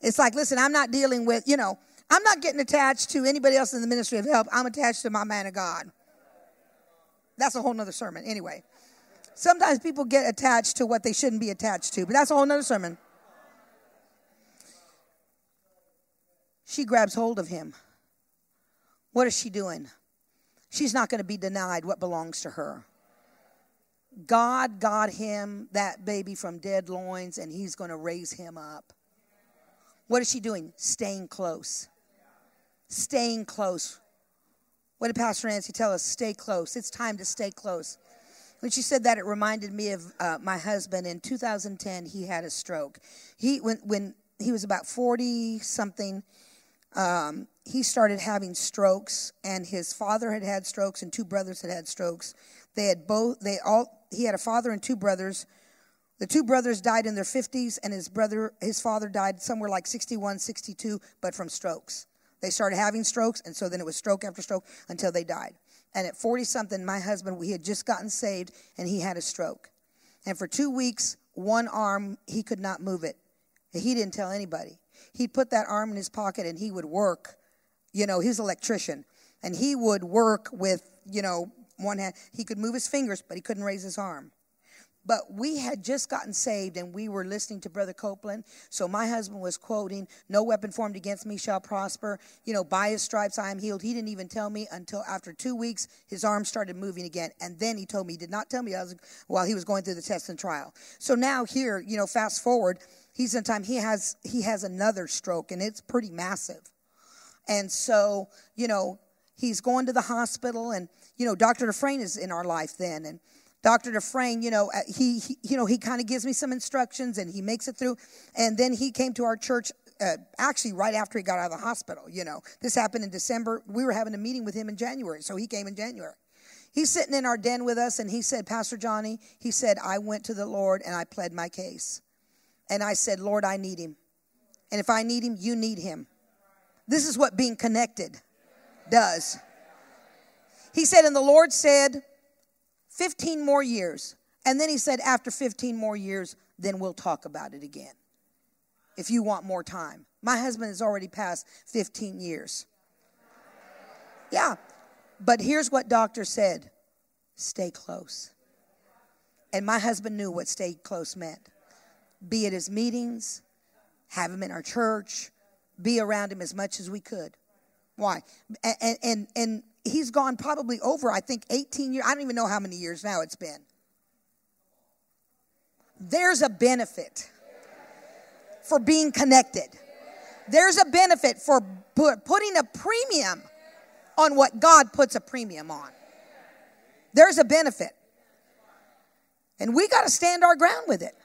B: It's like, listen, I'm not dealing with, you know, I'm not getting attached to anybody else in the ministry of help. I'm attached to my man of God. That's a whole nother sermon. Anyway, sometimes people get attached to what they shouldn't be attached to, but that's a whole nother sermon. She grabs hold of him. What is she doing? She's not going to be denied what belongs to her. God got him that baby from dead loins, and he's going to raise him up. What is she doing? Staying close. Staying close. What did Pastor Nancy tell us? Stay close. It's time to stay close. When she said that, it reminded me of uh, my husband. In 2010, he had a stroke. He when when he was about 40 something, um, he started having strokes, and his father had had strokes, and two brothers had had strokes. They had both. They all. He had a father and two brothers. The two brothers died in their 50s, and his brother, his father, died somewhere like 61, 62, but from strokes. They started having strokes, and so then it was stroke after stroke until they died. And at 40 something, my husband, we had just gotten saved, and he had a stroke. And for two weeks, one arm, he could not move it. He didn't tell anybody. He'd put that arm in his pocket and he would work. You know, he's an electrician. And he would work with, you know, one hand. He could move his fingers, but he couldn't raise his arm. But we had just gotten saved and we were listening to Brother Copeland. So my husband was quoting, No weapon formed against me shall prosper. You know, by his stripes I am healed. He didn't even tell me until after two weeks his arm started moving again. And then he told me, he did not tell me was, while he was going through the test and trial. So now here, you know, fast forward, he's in time, he has he has another stroke and it's pretty massive. And so, you know, he's going to the hospital and, you know, Dr. Dufresne is in our life then. And Dr. Dufresne, you know, uh, he, he you know, he kind of gives me some instructions and he makes it through. And then he came to our church uh, actually right after he got out of the hospital. You know, this happened in December. We were having a meeting with him in January, so he came in January. He's sitting in our den with us, and he said, Pastor Johnny, he said, I went to the Lord and I pled my case. And I said, Lord, I need him. And if I need him, you need him. This is what being connected does. He said, and the Lord said, 15 more years. And then he said, after 15 more years, then we'll talk about it again. If you want more time. My husband has already passed 15 years. Yeah. But here's what doctor said stay close. And my husband knew what stay close meant. Be at his meetings, have him in our church, be around him as much as we could. Why? And, and, and he's gone probably over, I think, 18 years. I don't even know how many years now it's been. There's a benefit for being connected. There's a benefit for putting a premium on what God puts a premium on. There's a benefit. And we got to stand our ground with it.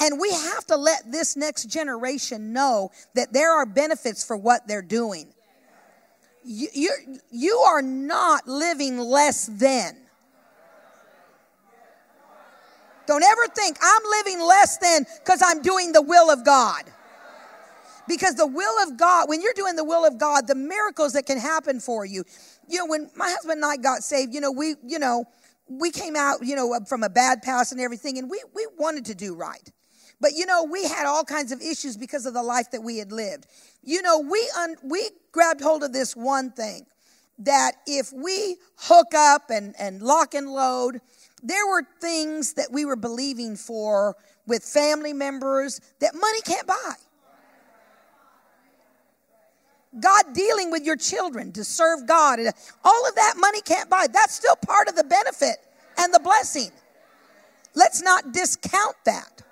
B: And we have to let this next generation know that there are benefits for what they're doing you, you, you are not living less than. Don't ever think I'm living less than because I'm doing the will of God. Because the will of God, when you're doing the will of God, the miracles that can happen for you. You know, when my husband and I got saved, you know, we, you know, we came out, you know, from a bad past and everything, and we, we wanted to do right. But you know, we had all kinds of issues because of the life that we had lived. You know, we un- we grabbed hold of this one thing that if we hook up and, and lock and load, there were things that we were believing for with family members that money can't buy. God dealing with your children to serve God, all of that money can't buy. That's still part of the benefit and the blessing. Let's not discount that.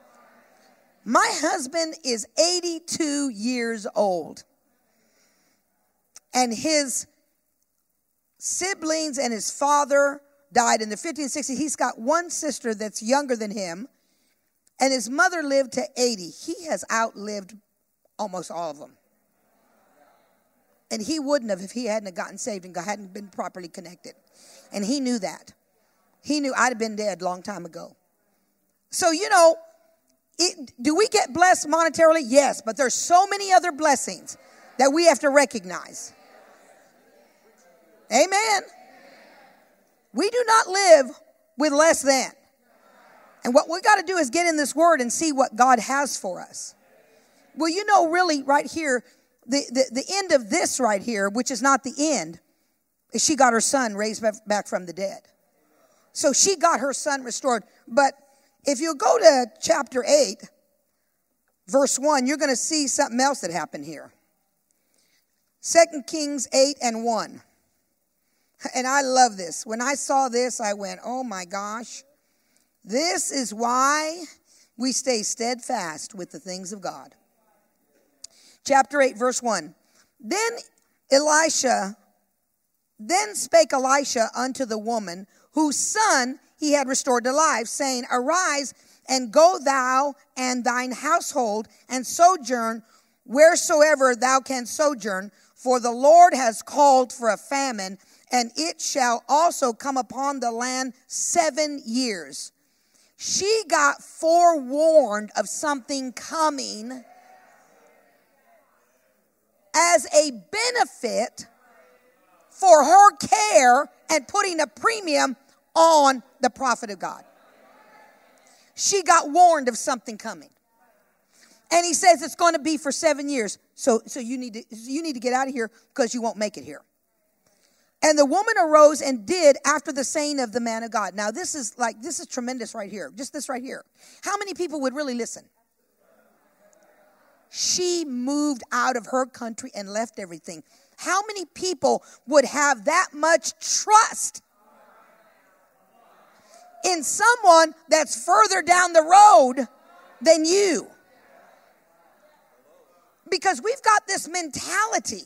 B: My husband is 82 years old. And his siblings and his father died in the 1560s. He's got one sister that's younger than him. And his mother lived to 80. He has outlived almost all of them. And he wouldn't have if he hadn't gotten saved and hadn't been properly connected. And he knew that. He knew I'd have been dead a long time ago. So, you know, it, do we get blessed monetarily? Yes, but there's so many other blessings that we have to recognize. Amen. We do not live with less than. And what we got to do is get in this word and see what God has for us. Well, you know, really, right here, the, the, the end of this right here, which is not the end, is she got her son raised back from the dead. So she got her son restored. But if you go to chapter 8, verse 1, you're going to see something else that happened here. 2 Kings 8 and 1. And I love this. When I saw this, I went, oh my gosh. This is why we stay steadfast with the things of God. Chapter 8, verse 1. Then Elisha, then spake Elisha unto the woman whose son he had restored to life, saying, Arise and go thou and thine household and sojourn wheresoever thou canst sojourn, for the Lord has called for a famine, and it shall also come upon the land seven years. She got forewarned of something coming as a benefit for her care and putting a premium on the prophet of God. She got warned of something coming. And he says it's going to be for seven years. So, so you, need to, you need to get out of here because you won't make it here. And the woman arose and did after the saying of the man of God. Now, this is like, this is tremendous right here. Just this right here. How many people would really listen? She moved out of her country and left everything. How many people would have that much trust in someone that's further down the road than you. Because we've got this mentality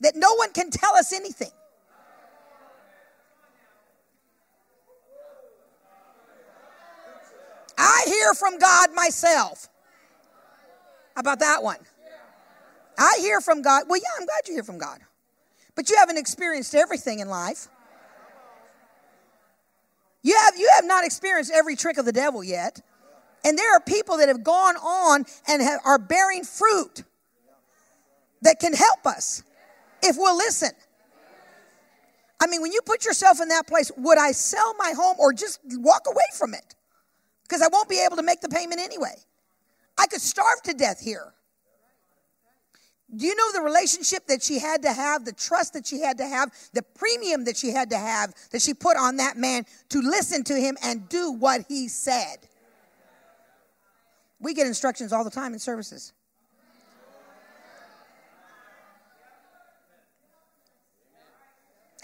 B: that no one can tell us anything. I hear from God myself. How about that one? I hear from God. Well, yeah, I'm glad you hear from God. But you haven't experienced everything in life. You have, you have not experienced every trick of the devil yet. And there are people that have gone on and have, are bearing fruit that can help us if we'll listen. I mean, when you put yourself in that place, would I sell my home or just walk away from it? Because I won't be able to make the payment anyway. I could starve to death here. Do you know the relationship that she had to have, the trust that she had to have, the premium that she had to have that she put on that man to listen to him and do what he said? We get instructions all the time in services.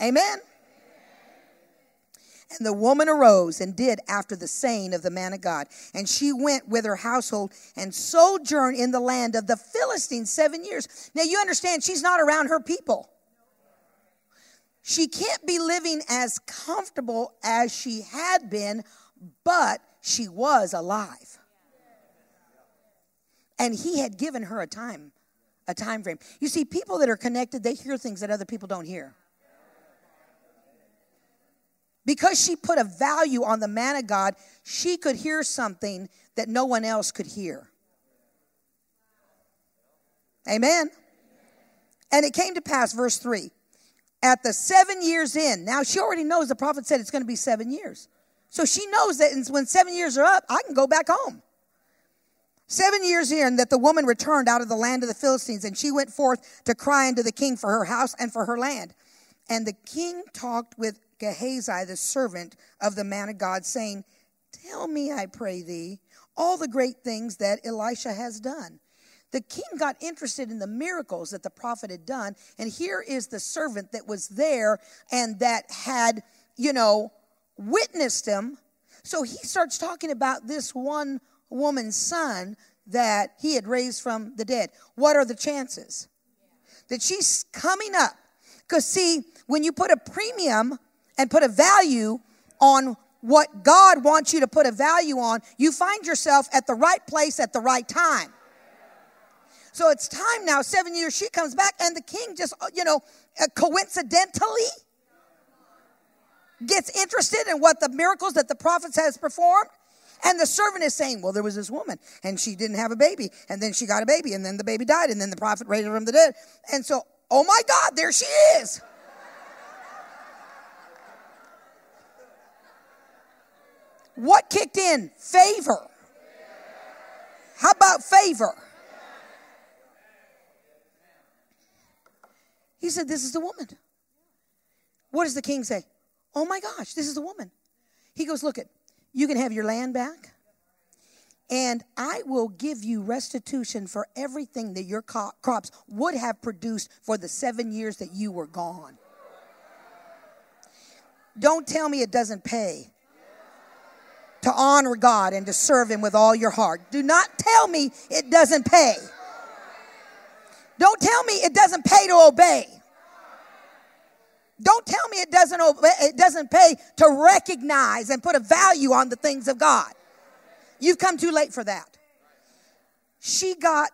B: Amen. And the woman arose and did after the saying of the man of God. And she went with her household and sojourned in the land of the Philistines seven years. Now you understand, she's not around her people. She can't be living as comfortable as she had been, but she was alive. And he had given her a time, a time frame. You see, people that are connected, they hear things that other people don't hear. Because she put a value on the man of God, she could hear something that no one else could hear. Amen. And it came to pass, verse 3, at the seven years in. Now she already knows the prophet said it's going to be seven years. So she knows that when seven years are up, I can go back home. Seven years in, that the woman returned out of the land of the Philistines, and she went forth to cry unto the king for her house and for her land. And the king talked with Gehazi, the servant of the man of God, saying, Tell me, I pray thee, all the great things that Elisha has done. The king got interested in the miracles that the prophet had done, and here is the servant that was there and that had, you know, witnessed him. So he starts talking about this one woman's son that he had raised from the dead. What are the chances that she's coming up? Because, see, when you put a premium and put a value on what God wants you to put a value on, you find yourself at the right place at the right time. So it's time now, seven years, she comes back, and the king just, uh, you know, uh, coincidentally gets interested in what the miracles that the prophets has performed. And the servant is saying, Well, there was this woman, and she didn't have a baby, and then she got a baby, and then the baby died, and then the prophet raised her from the dead. And so, oh my God, there she is. What kicked in? Favor. How about favor? He said, This is the woman. What does the king say? Oh my gosh, this is the woman. He goes, Look, it, you can have your land back, and I will give you restitution for everything that your crops would have produced for the seven years that you were gone. Don't tell me it doesn't pay to honor God and to serve Him with all your heart. Do not tell me it doesn't pay. Don't tell me it doesn't pay to obey. Don't tell me it doesn't obey, it doesn't pay to recognize and put a value on the things of God. You've come too late for that. She got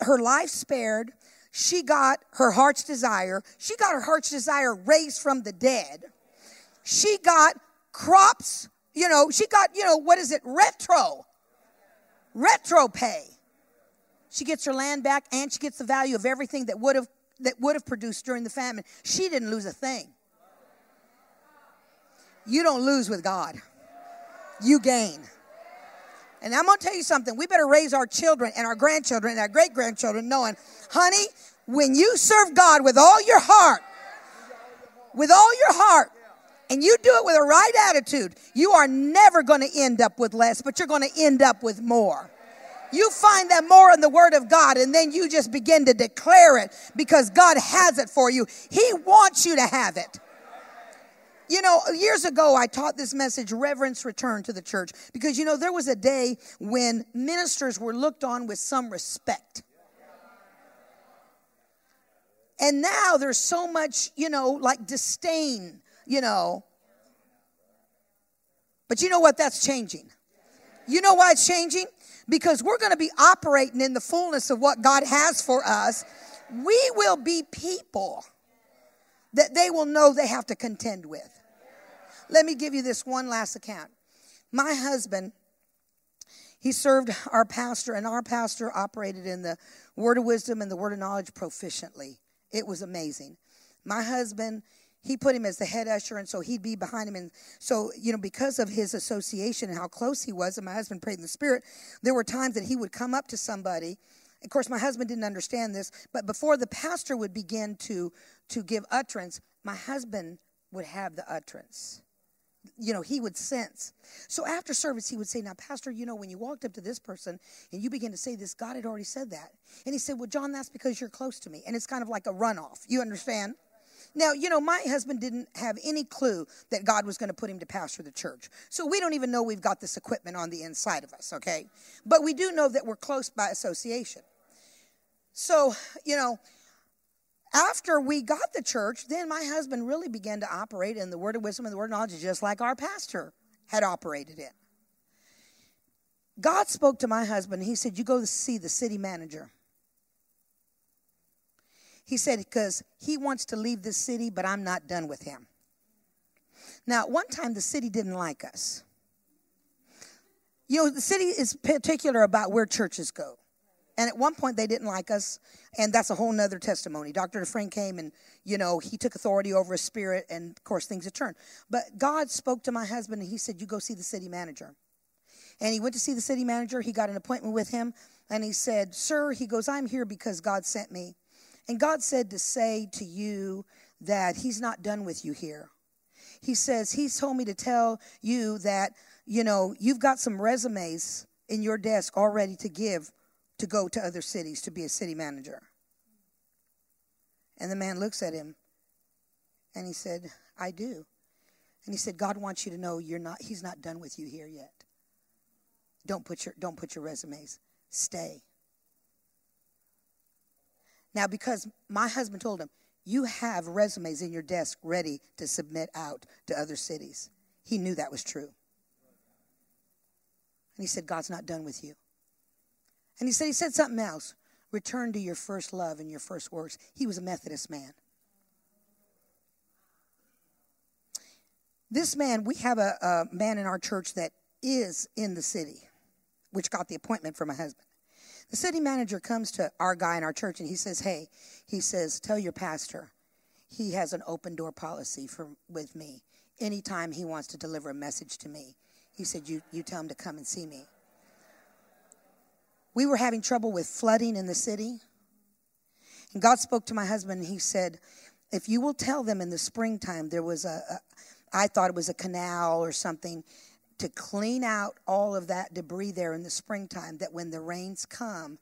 B: her life spared. She got her heart's desire. She got her heart's desire raised from the dead. She got crops, you know, she got, you know, what is it? Retro. Retro pay. She gets her land back and she gets the value of everything that would have that would have produced during the famine. She didn't lose a thing. You don't lose with God. You gain. And I'm going to tell you something. We better raise our children and our grandchildren and our great grandchildren knowing, honey, when you serve God with all your heart, with all your heart, and you do it with a right attitude, you are never going to end up with less, but you're going to end up with more. You find that more in the Word of God, and then you just begin to declare it because God has it for you. He wants you to have it. You know, years ago, I taught this message, Reverence Return to the Church, because, you know, there was a day when ministers were looked on with some respect. And now there's so much, you know, like disdain, you know. But you know what? That's changing. You know why it's changing? because we're going to be operating in the fullness of what God has for us. We will be people that they will know they have to contend with. Let me give you this one last account. My husband, he served our pastor, and our pastor operated in the word of wisdom and the word of knowledge proficiently. It was amazing. My husband, he put him as the head usher, and so he'd be behind him. And so, you know, because of his association and how close he was, and my husband prayed in the Spirit, there were times that he would come up to somebody. Of course, my husband didn't understand this, but before the pastor would begin to to give utterance, my husband would have the utterance. You know, he would sense. So after service, he would say, Now, Pastor, you know, when you walked up to this person and you began to say this, God had already said that. And he said, Well, John, that's because you're close to me. And it's kind of like a runoff. You understand? Now, you know, my husband didn't have any clue that God was going to put him to pastor the church. So we don't even know we've got this equipment on the inside of us, okay? But we do know that we're close by association. So, you know, after we got the church, then my husband really began to operate in the word of wisdom and the word of knowledge, just like our pastor had operated in. God spoke to my husband. He said, You go to see the city manager. He said, because he wants to leave this city, but I'm not done with him. Now, at one time the city didn't like us. You know, the city is particular about where churches go. And at one point they didn't like us, and that's a whole nother testimony. Dr. Dufresne came and, you know, he took authority over a spirit, and of course things had turned. But God spoke to my husband and he said, You go see the city manager. And he went to see the city manager, he got an appointment with him, and he said, Sir, he goes, I'm here because God sent me. And God said to say to you that He's not done with you here. He says, He's told me to tell you that, you know, you've got some resumes in your desk already to give to go to other cities to be a city manager. And the man looks at him and he said, I do. And he said, God wants you to know you're not, He's not done with you here yet. Don't put your, don't put your resumes. Stay. Now, because my husband told him, you have resumes in your desk ready to submit out to other cities. He knew that was true. And he said, God's not done with you. And he said, he said something else. Return to your first love and your first works. He was a Methodist man. This man, we have a, a man in our church that is in the city, which got the appointment for my husband. The city manager comes to our guy in our church and he says, Hey, he says, tell your pastor he has an open door policy for with me. Anytime he wants to deliver a message to me, he said, You you tell him to come and see me. We were having trouble with flooding in the city. And God spoke to my husband and he said, If you will tell them in the springtime there was a, a I thought it was a canal or something to clean out all of that debris there in the springtime, that when the rains come,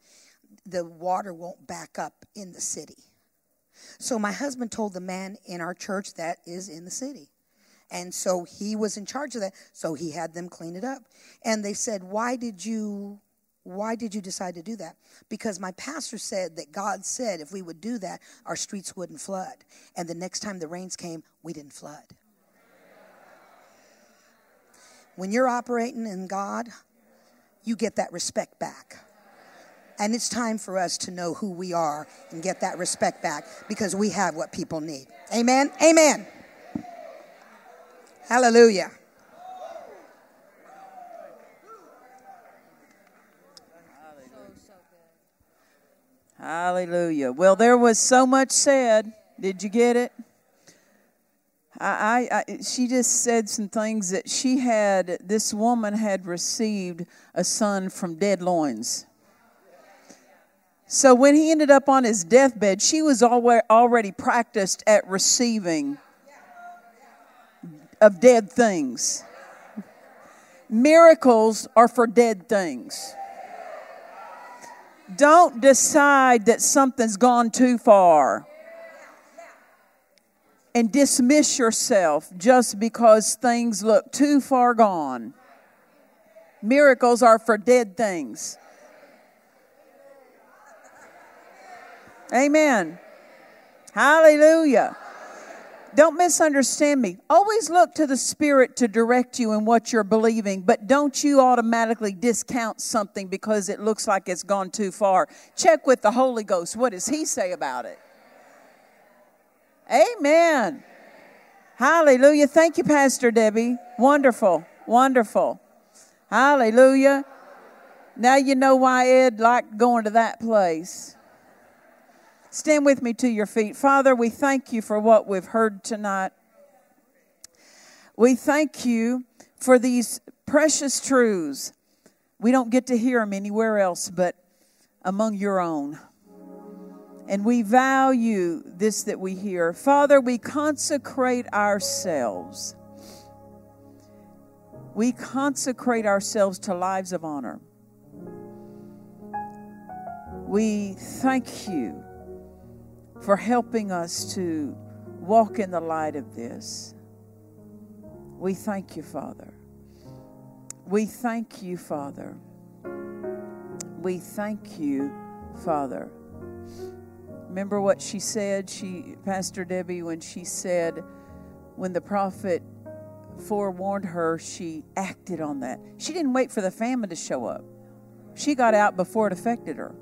B: the water won't back up in the city. So my husband told the man in our church that is in the city. And so he was in charge of that. So he had them clean it up. And they said, Why did you why did you decide to do that? Because my pastor said that God said if we would do that, our streets wouldn't flood. And the next time the rains came, we didn't flood. When you're operating in God, you get that respect back. And it's time for us to know who we are and get that respect back because we have what people need. Amen. Amen. Hallelujah.
A: Hallelujah. Well, there was so much said. Did you get it? I, I, she just said some things that she had. This woman had received a son from dead loins. So when he ended up on his deathbed, she was already practiced at receiving of dead things. Miracles are for dead things. Don't decide that something's gone too far and dismiss yourself just because things look too far gone. Miracles are for dead things. Amen. Hallelujah. Don't misunderstand me. Always look to the Spirit to direct you in what you're believing, but don't you automatically discount something because it looks like it's gone too far. Check with the Holy Ghost. What does He say about it? Amen. Hallelujah. Thank you, Pastor Debbie. Wonderful. Wonderful. Hallelujah. Now you know why Ed liked going to that place. Stand with me to your feet. Father, we thank you for what we've heard tonight. We thank you for these precious truths. We don't get to hear them anywhere else but among your own. And we value this that we hear. Father, we consecrate ourselves. We consecrate ourselves to lives of honor. We thank you for helping us to walk in the light of this. We thank you, Father. We thank you, Father. We thank you, Father. Remember what she said, she Pastor Debbie when she said when the prophet forewarned her, she acted on that. She didn't wait for the famine to show up. She got out before it affected her.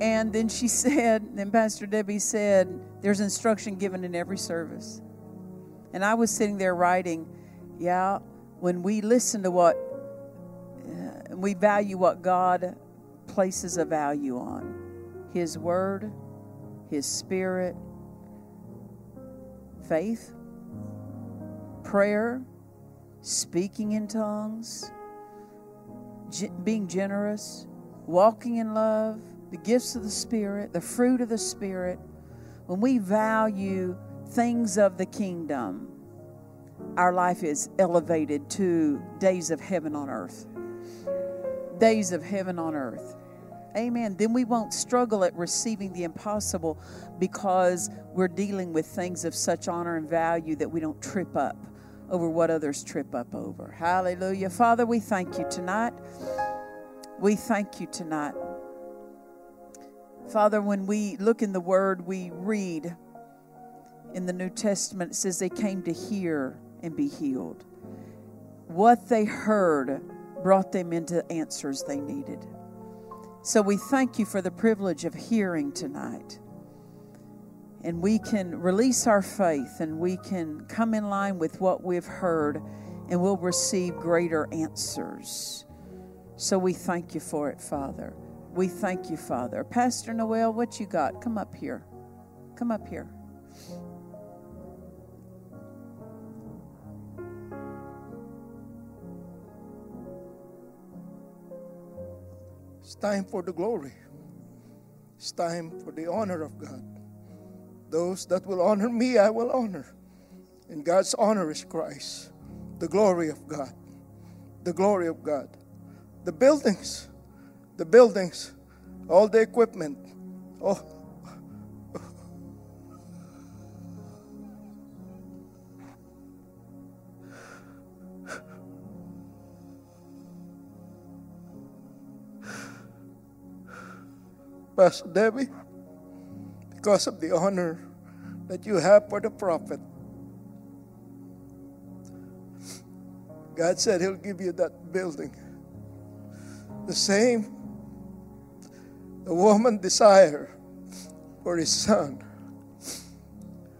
A: And then she said, then Pastor Debbie said, there's instruction given in every service. And I was sitting there writing, yeah, when we listen to what, uh, we value what God places a value on His Word, His Spirit, faith, prayer, speaking in tongues, being generous, walking in love the gifts of the Spirit, the fruit of the Spirit, when we value things of the kingdom, our life is elevated to days of heaven on earth. Days of heaven on earth. Amen. Then we won't struggle at receiving the impossible because we're dealing with things of such honor and value that we don't trip up over what others trip up over. Hallelujah. Father, we thank you tonight. We thank you tonight. Father, when we look in the Word, we read in the New Testament, it says they came to hear and be healed. What they heard brought them into answers they needed. So we thank you for the privilege of hearing tonight. And we can release our faith and we can come in line with what we've heard and we'll receive greater answers. So we thank you for it, Father. We thank you, Father. Pastor Noel, what you got? Come up here. Come up here.
C: It's time for the glory. It's time for the honor of God. Those that will honor me, I will honor. And God's honor is Christ, the glory of God. The glory of God. The buildings, the buildings, all the equipment. Oh, Pastor Debbie, because of the honor that you have for the prophet. God said He'll give you that building. The same the woman desire for his son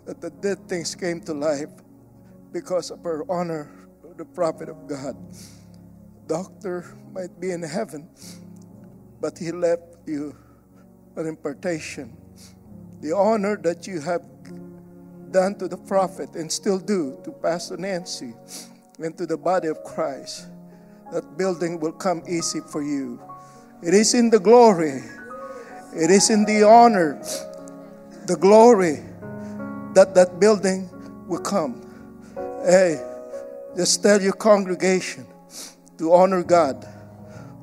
C: that the dead things came to life because of her honor for the prophet of God. Doctor might be in heaven, but he left you an impartation. The honor that you have done to the prophet and still do to Pastor Nancy and to the body of Christ, that building will come easy for you. It is in the glory, it is in the honor, the glory that that building will come. Hey, just tell your congregation to honor God,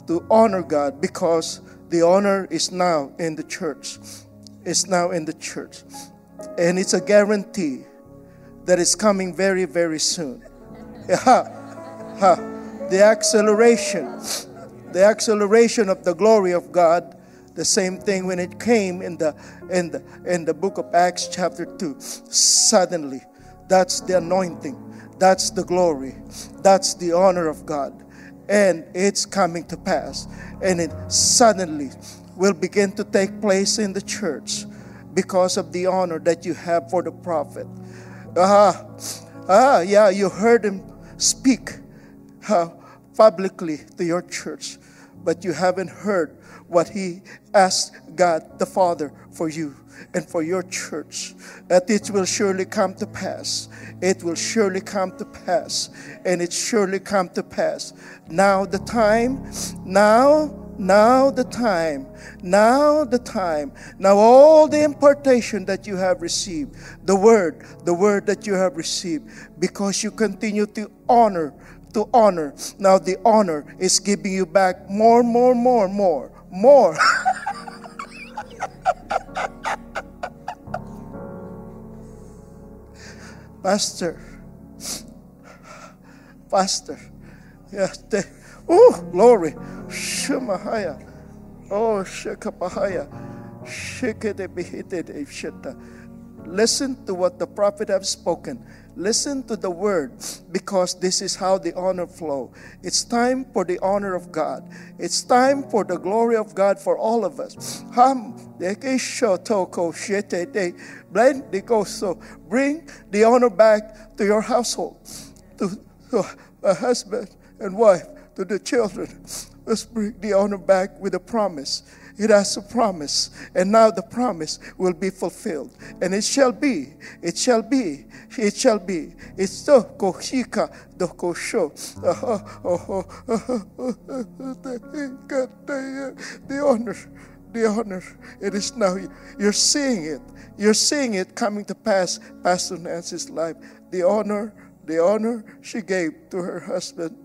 C: to honor God because the honor is now in the church. It's now in the church. And it's a guarantee that it's coming very, very soon. Ha, ha. The acceleration, the acceleration of the glory of God. The same thing when it came in the in the in the book of Acts chapter 2. Suddenly, that's the anointing. That's the glory. That's the honor of God. And it's coming to pass. And it suddenly will begin to take place in the church because of the honor that you have for the prophet. Ah, ah, yeah, you heard him speak uh, publicly to your church, but you haven't heard what he asked God the Father for you and for your church. That it will surely come to pass. It will surely come to pass. And it surely come to pass. Now the time, now now the time, now the time, now all the impartation that you have received, the word, the word that you have received, because you continue to honor, to honor. Now the honor is giving you back more, more, more, more, more. Pastor, Pastor, yes, oh, glory. Shemahaya. Oh, Shekapahaya. Listen to what the prophet have spoken. Listen to the word because this is how the honor flow. It's time for the honor of God. It's time for the glory of God for all of us. Bring the honor back to your household, to, to a husband and wife, to the children. Let's bring the honor back with a promise. It has a promise, and now the promise will be fulfilled. And it shall be, it shall be, it shall be. It's the koshika, the kosho. The honor, the honor. It is now. You're seeing it. You're seeing it coming to pass, Pastor Nancy's life. The honor, the honor she gave to her husband,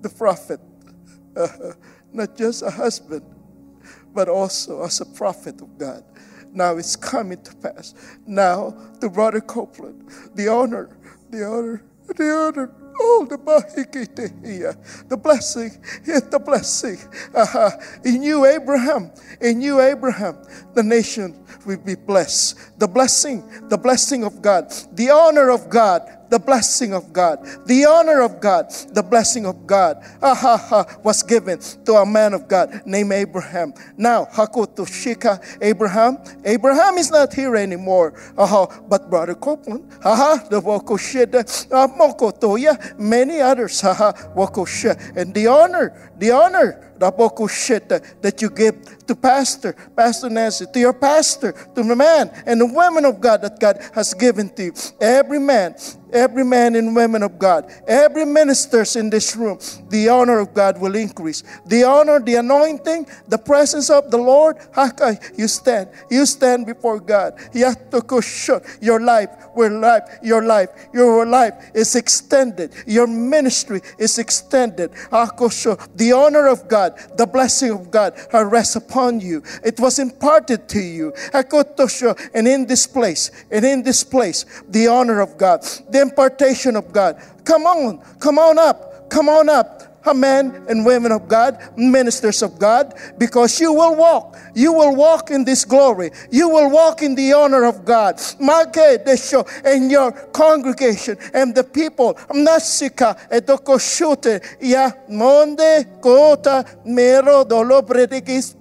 C: the prophet not just a husband, but also as a prophet of God. Now it's coming to pass. Now, to Brother Copeland, the honor, the honor, the honor, oh, the the blessing, the blessing. Uh-huh. In you, Abraham, in you, Abraham, the nation will be blessed. The blessing, the blessing of God, the honor of God the blessing of God, the honor of God, the blessing of God ah, ha, ha, was given to a man of God named Abraham. Now, Hakoto Shika Abraham. Abraham is not here anymore. Uh-huh, but Brother Copeland, uh-huh, the Wakoshida, Mokotoya, many others, uh-huh, Wakosha. And the honor, the honor that you give to pastor, Pastor Nancy, to your pastor, to the man and the women of God that God has given to you. Every man, every man and women of God, every ministers in this room, the honor of God will increase. The honor, the anointing, the presence of the Lord, you stand. You stand before God. Your life, your life, your life, your life is extended. Your ministry is extended. The honor of God, the blessing of God rests upon you. It was imparted to you. And in this place, and in this place, the honor of God, the impartation of God. Come on, come on up, come on up men and women of God, ministers of God, because you will walk. You will walk in this glory. You will walk in the honor of God. In your congregation and the people. Nasika edokoshute ya monde kota mero dolo predikis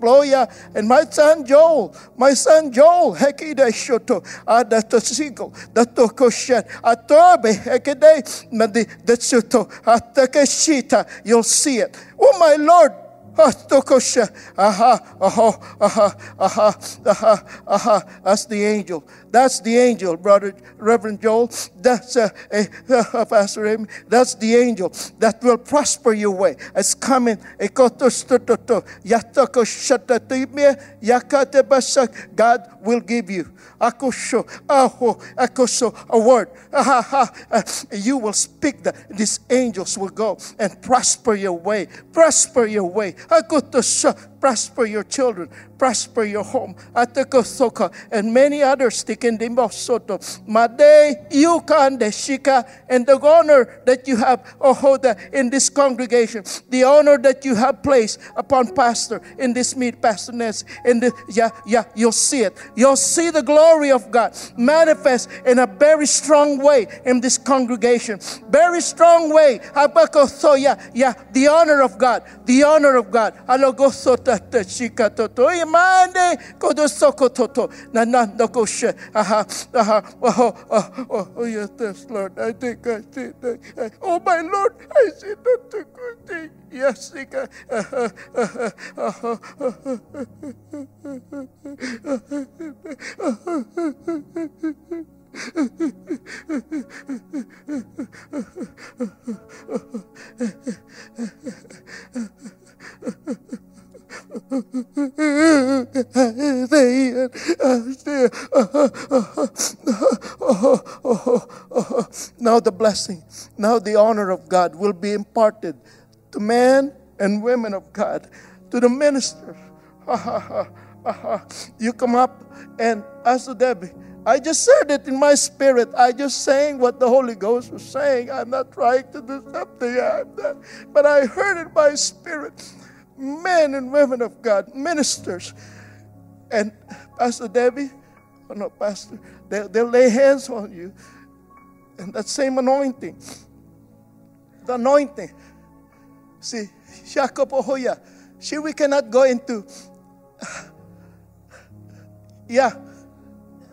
C: And my son Joel, my son Joel, hekide shoto adatosigo datokoshet atobe hekide madi detsuto atakeshita you'll see it. Oh, my Lord. Ah, aha, aha, aha, aha, aha, aha. That's the angel. That's the angel, brother Reverend Joel. That's uh, uh, Pastor Amy. That's the angel that will prosper your way. It's coming. God will give you a word. You will speak that. These angels will go and prosper your way. Prosper your way. Prosper your children prosper your home. Atekosoka and many others taken soto. Made the shika and the honor that you have Ohoda, in this congregation, the honor that you have placed upon pastor in this meet, Pastor Ness. In the yeah, yeah, you'll see it. You'll see the glory of God manifest in a very strong way in this congregation. Very strong way. Yeah, yeah, the honor of God, the honor of God. Alogosota shika toto mande kodosokototo nanandokoshe. Aha, aha, oh, oh, oh, oh, yes, Lord. I think I see. Oh, my Lord, I see the good thing. Yes, Sika. Now the blessing, now the honor of God will be imparted to men and women of God, to the ministers. you come up and Pastor Debbie, I just said it in my spirit. I just saying what the Holy Ghost was saying. I'm not trying to do something, I'm not, but I heard it in my spirit men and women of God, ministers. And Pastor Debbie, or oh not Pastor, they'll, they'll lay hands on you. And that same anointing, the anointing. See, Shakapohoya. See, we cannot go into, yeah,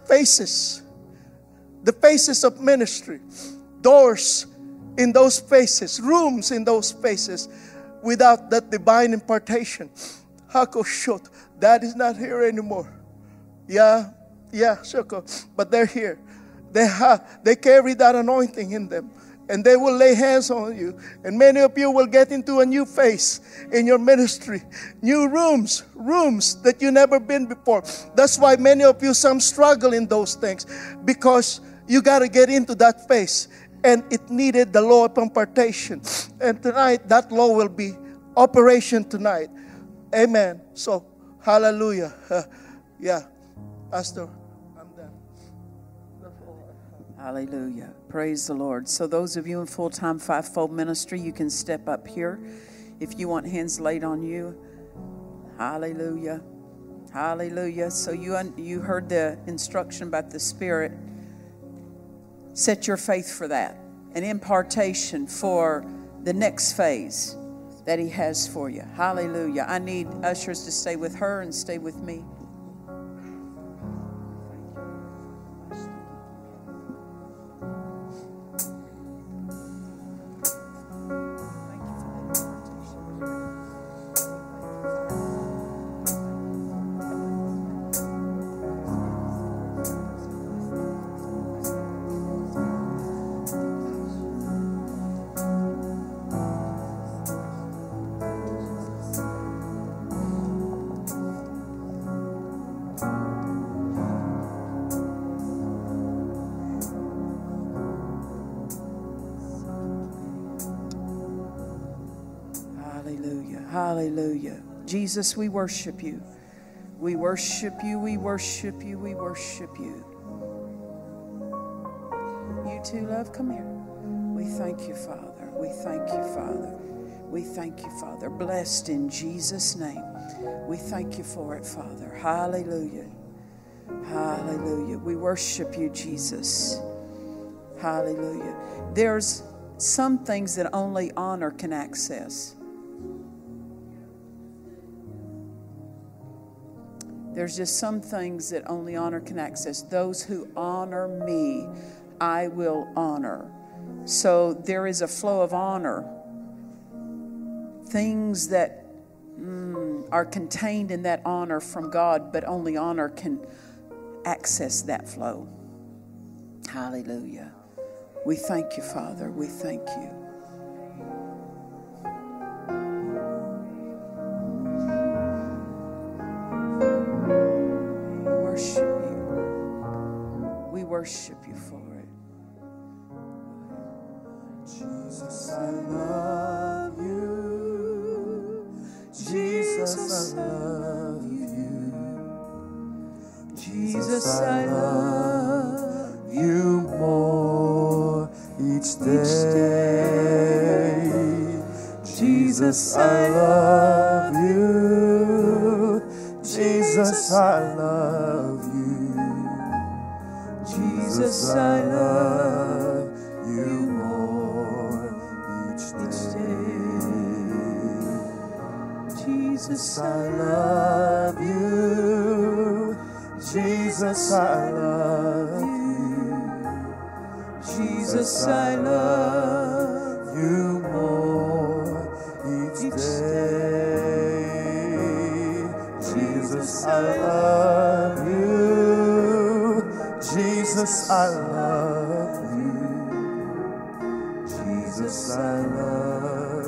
C: faces, the faces of ministry, doors in those faces, rooms in those faces without that divine impartation. Hakoshot, that is not here anymore. Yeah, yeah, Shoko, but they're here. They have, they carry that anointing in them. And they will lay hands on you. And many of you will get into a new phase in your ministry. New rooms, rooms that you never been before. That's why many of you some struggle in those things. Because you got to get into that phase and it needed the law of impartation. And tonight, that law will be operation tonight. Amen. So, hallelujah. Uh, yeah, Pastor, I'm done.
A: Hallelujah. Praise the Lord. So, those of you in full time fivefold ministry, you can step up here if you want hands laid on you. Hallelujah. Hallelujah. So, you, un- you heard the instruction about the Spirit. Set your faith for that. an impartation for the next phase that He has for you. Hallelujah. I need ushers to stay with her and stay with me. Jesus, we worship you. We worship you. We worship you. We worship you. You too, love. Come here. We thank you, Father. We thank you, Father. We thank you, Father. Blessed in Jesus' name. We thank you for it, Father. Hallelujah. Hallelujah. We worship you, Jesus. Hallelujah. There's some things that only honor can access. There's just some things that only honor can access. Those who honor me, I will honor. So there is a flow of honor. Things that mm, are contained in that honor from God, but only honor can access that flow. Hallelujah. We thank you, Father. We thank you. Worship you for it.
D: Jesus, I love you. Jesus, I love you.
A: Jesus, I love
D: you more each day. Jesus, I love you. Jesus, I love you.
A: Jesus, I love
D: you more each day.
A: Jesus,
D: I love you. Jesus, I love you.
A: Jesus, I love
D: you more each
A: Each
D: day. Jesus, I love Jesus, I love you. Jesus, I love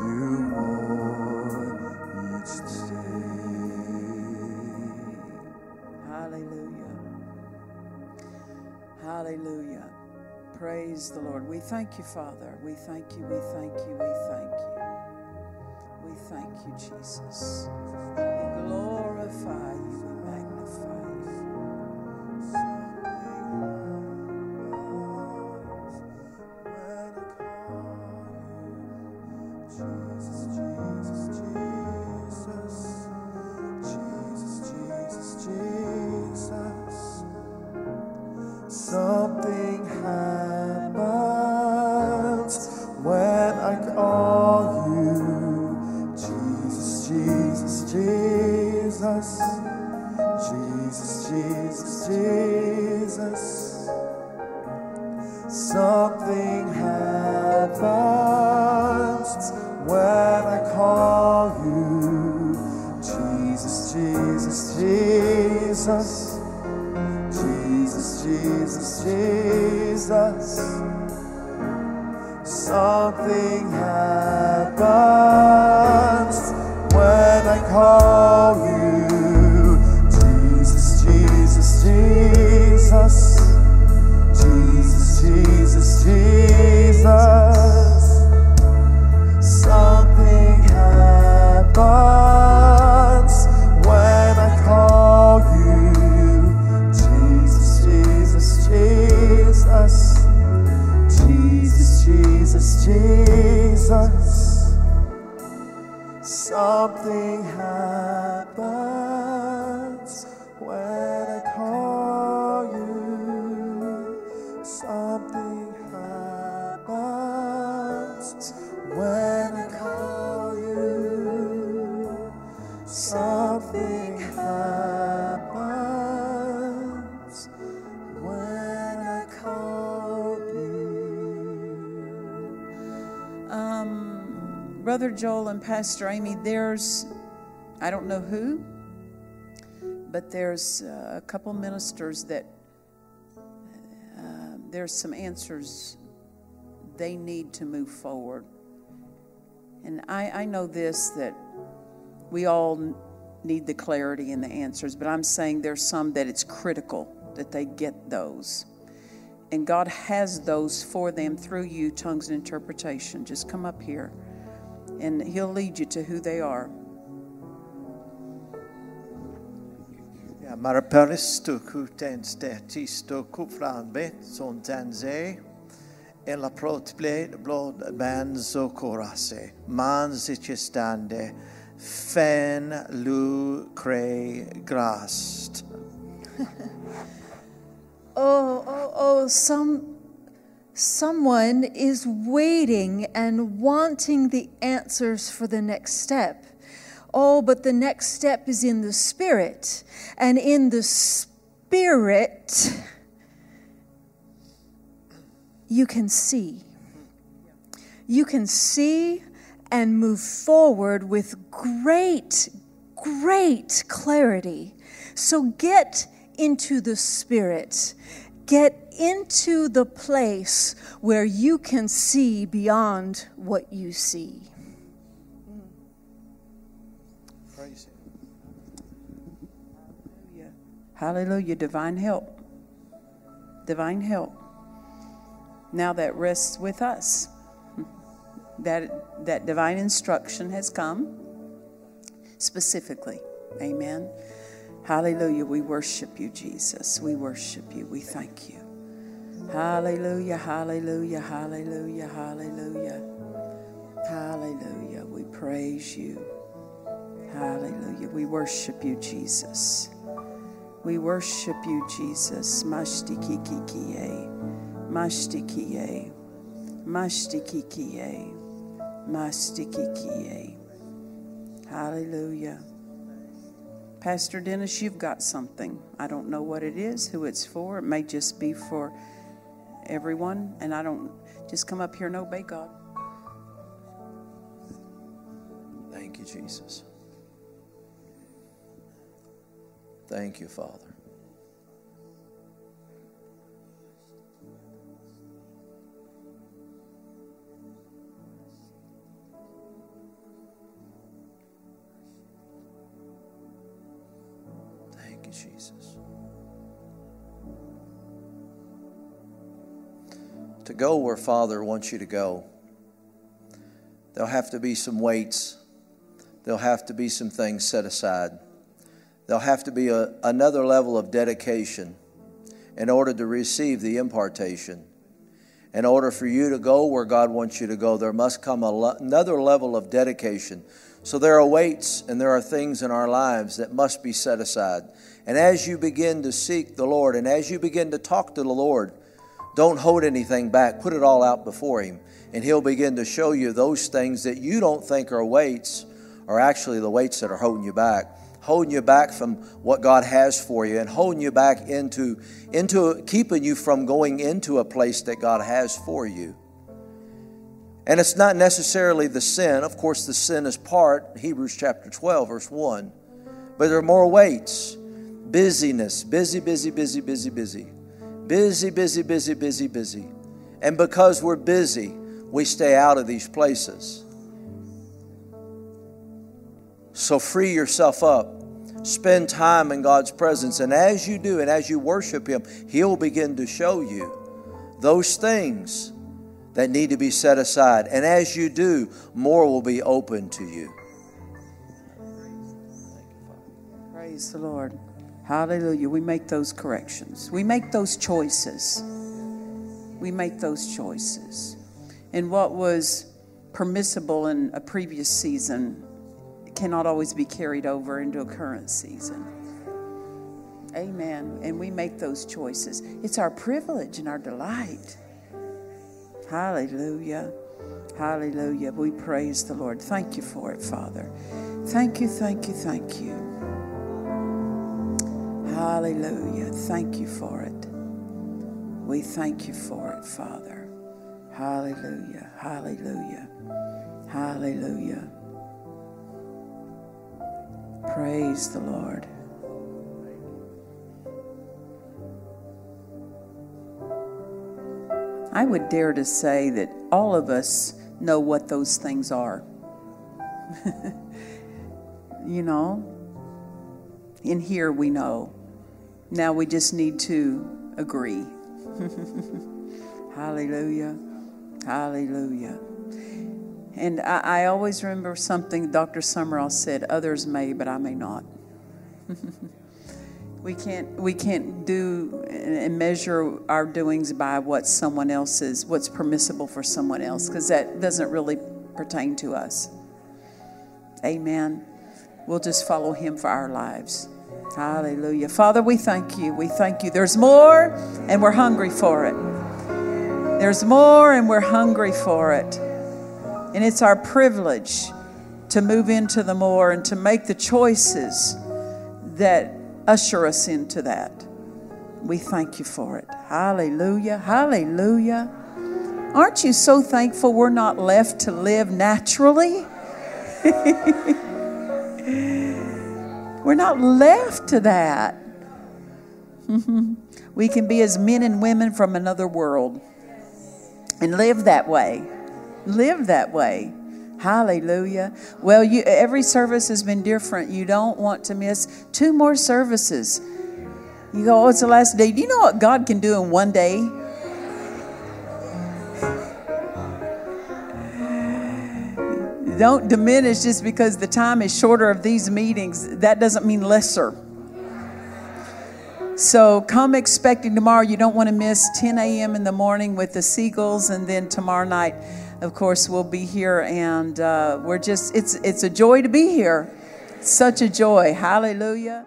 D: you more each day.
A: Hallelujah. Hallelujah. Praise the Lord. We thank you, Father. We thank you. We thank you. We thank you. We thank you, Jesus. We glorify you.
D: When I call you. Something happens when I call you.
A: Um, Brother Joel and Pastor Amy, there's, I don't know who, but there's uh, a couple ministers that uh, there's some answers they need to move forward. And I, I know this that we all need the clarity and the answers, but I'm saying there's some that it's critical that they get those. And God has those for them through you, tongues and interpretation. Just come up here and He'll lead you to who they are.
E: Ja, Maraparisto kutenste tisto kufranbet son tanze en la protble blod banzo korase manzicestande fen lu cre grast.
F: Oh, oh, oh, some someone is waiting and wanting the answers for the next step. Oh, but the next step is in the spirit. And in the spirit you can see. You can see and move forward with great great clarity. So get into the spirit. Get into the place where you can see beyond what you see.
E: Praise him.
A: Hallelujah. Divine help. Divine help. Now that rests with us. That, that divine instruction has come specifically. Amen. Hallelujah. We worship you, Jesus. We worship you. We thank you. Hallelujah. Hallelujah. Hallelujah. Hallelujah. Hallelujah. We praise you. Hallelujah. We worship you, Jesus. We worship you, Jesus. Mashtikikikie. Mashtikie. Mashtikikie. Mashtikikie. Hallelujah. Pastor Dennis, you've got something. I don't know what it is, who it's for. It may just be for everyone. And I don't just come up here and obey God.
E: Thank you, Jesus. Thank you, Father. Go where Father wants you to go, there'll have to be some weights there'll have to be some things set aside. There'll have to be a, another level of dedication in order to receive the impartation. In order for you to go where God wants you to go, there must come another level of dedication. So there are weights and there are things in our lives that must be set aside. And as you begin to seek the Lord and as you begin to talk to the Lord, don't hold anything back. Put it all out before Him. And He'll begin to show you those things that you don't think are weights are actually the weights that are holding you back. Holding you back from what God has for you and holding you back into, into keeping you from going into a place that God has for you. And it's not necessarily the sin. Of course, the sin is part, Hebrews chapter 12, verse 1. But there are more weights busyness, busy, busy, busy, busy, busy. Busy, busy, busy, busy, busy. And because we're busy, we stay out of these places. So free yourself up. Spend time in God's presence. And as you do, and as you worship Him, He'll begin to show you those things that need to be set aside. And as you do, more will be open to you.
A: Praise the Lord. Hallelujah. We make those corrections. We make those choices. We make those choices. And what was permissible in a previous season cannot always be carried over into a current season. Amen. And we make those choices. It's our privilege and our delight. Hallelujah. Hallelujah. We praise the Lord. Thank you for it, Father. Thank you, thank you, thank you. Hallelujah. Thank you for it. We thank you for it, Father. Hallelujah. Hallelujah. Hallelujah. Praise the Lord. I would dare to say that all of us know what those things are. you know, in here we know. Now we just need to agree. Hallelujah. Hallelujah. And I, I, always remember something Dr. Sumrall said others may, but I may not. we can't we can't do and measure our doings by what someone else is what's permissible for someone else because that doesn't really pertain to us amen we'll just follow him for our lives hallelujah father we thank you we thank you there's more and we're hungry for it there's more and we're hungry for it and it's our privilege to move into the more and to make the choices that usher us into that. We thank you for it. Hallelujah. Hallelujah. Aren't you so thankful we're not left to live naturally? we're not left to that. we can be as men and women from another world and live that way. Live that way. Hallelujah. Well, you, every service has been different. You don't want to miss two more services. You go, oh, it's the last day. Do you know what God can do in one day? Don't diminish just because the time is shorter of these meetings. That doesn't mean lesser. So come expecting tomorrow. You don't want to miss 10 a.m. in the morning with the Seagulls, and then tomorrow night of course, we'll be here, and uh, we're just, it's, it's a joy to be here. Such a joy. Hallelujah.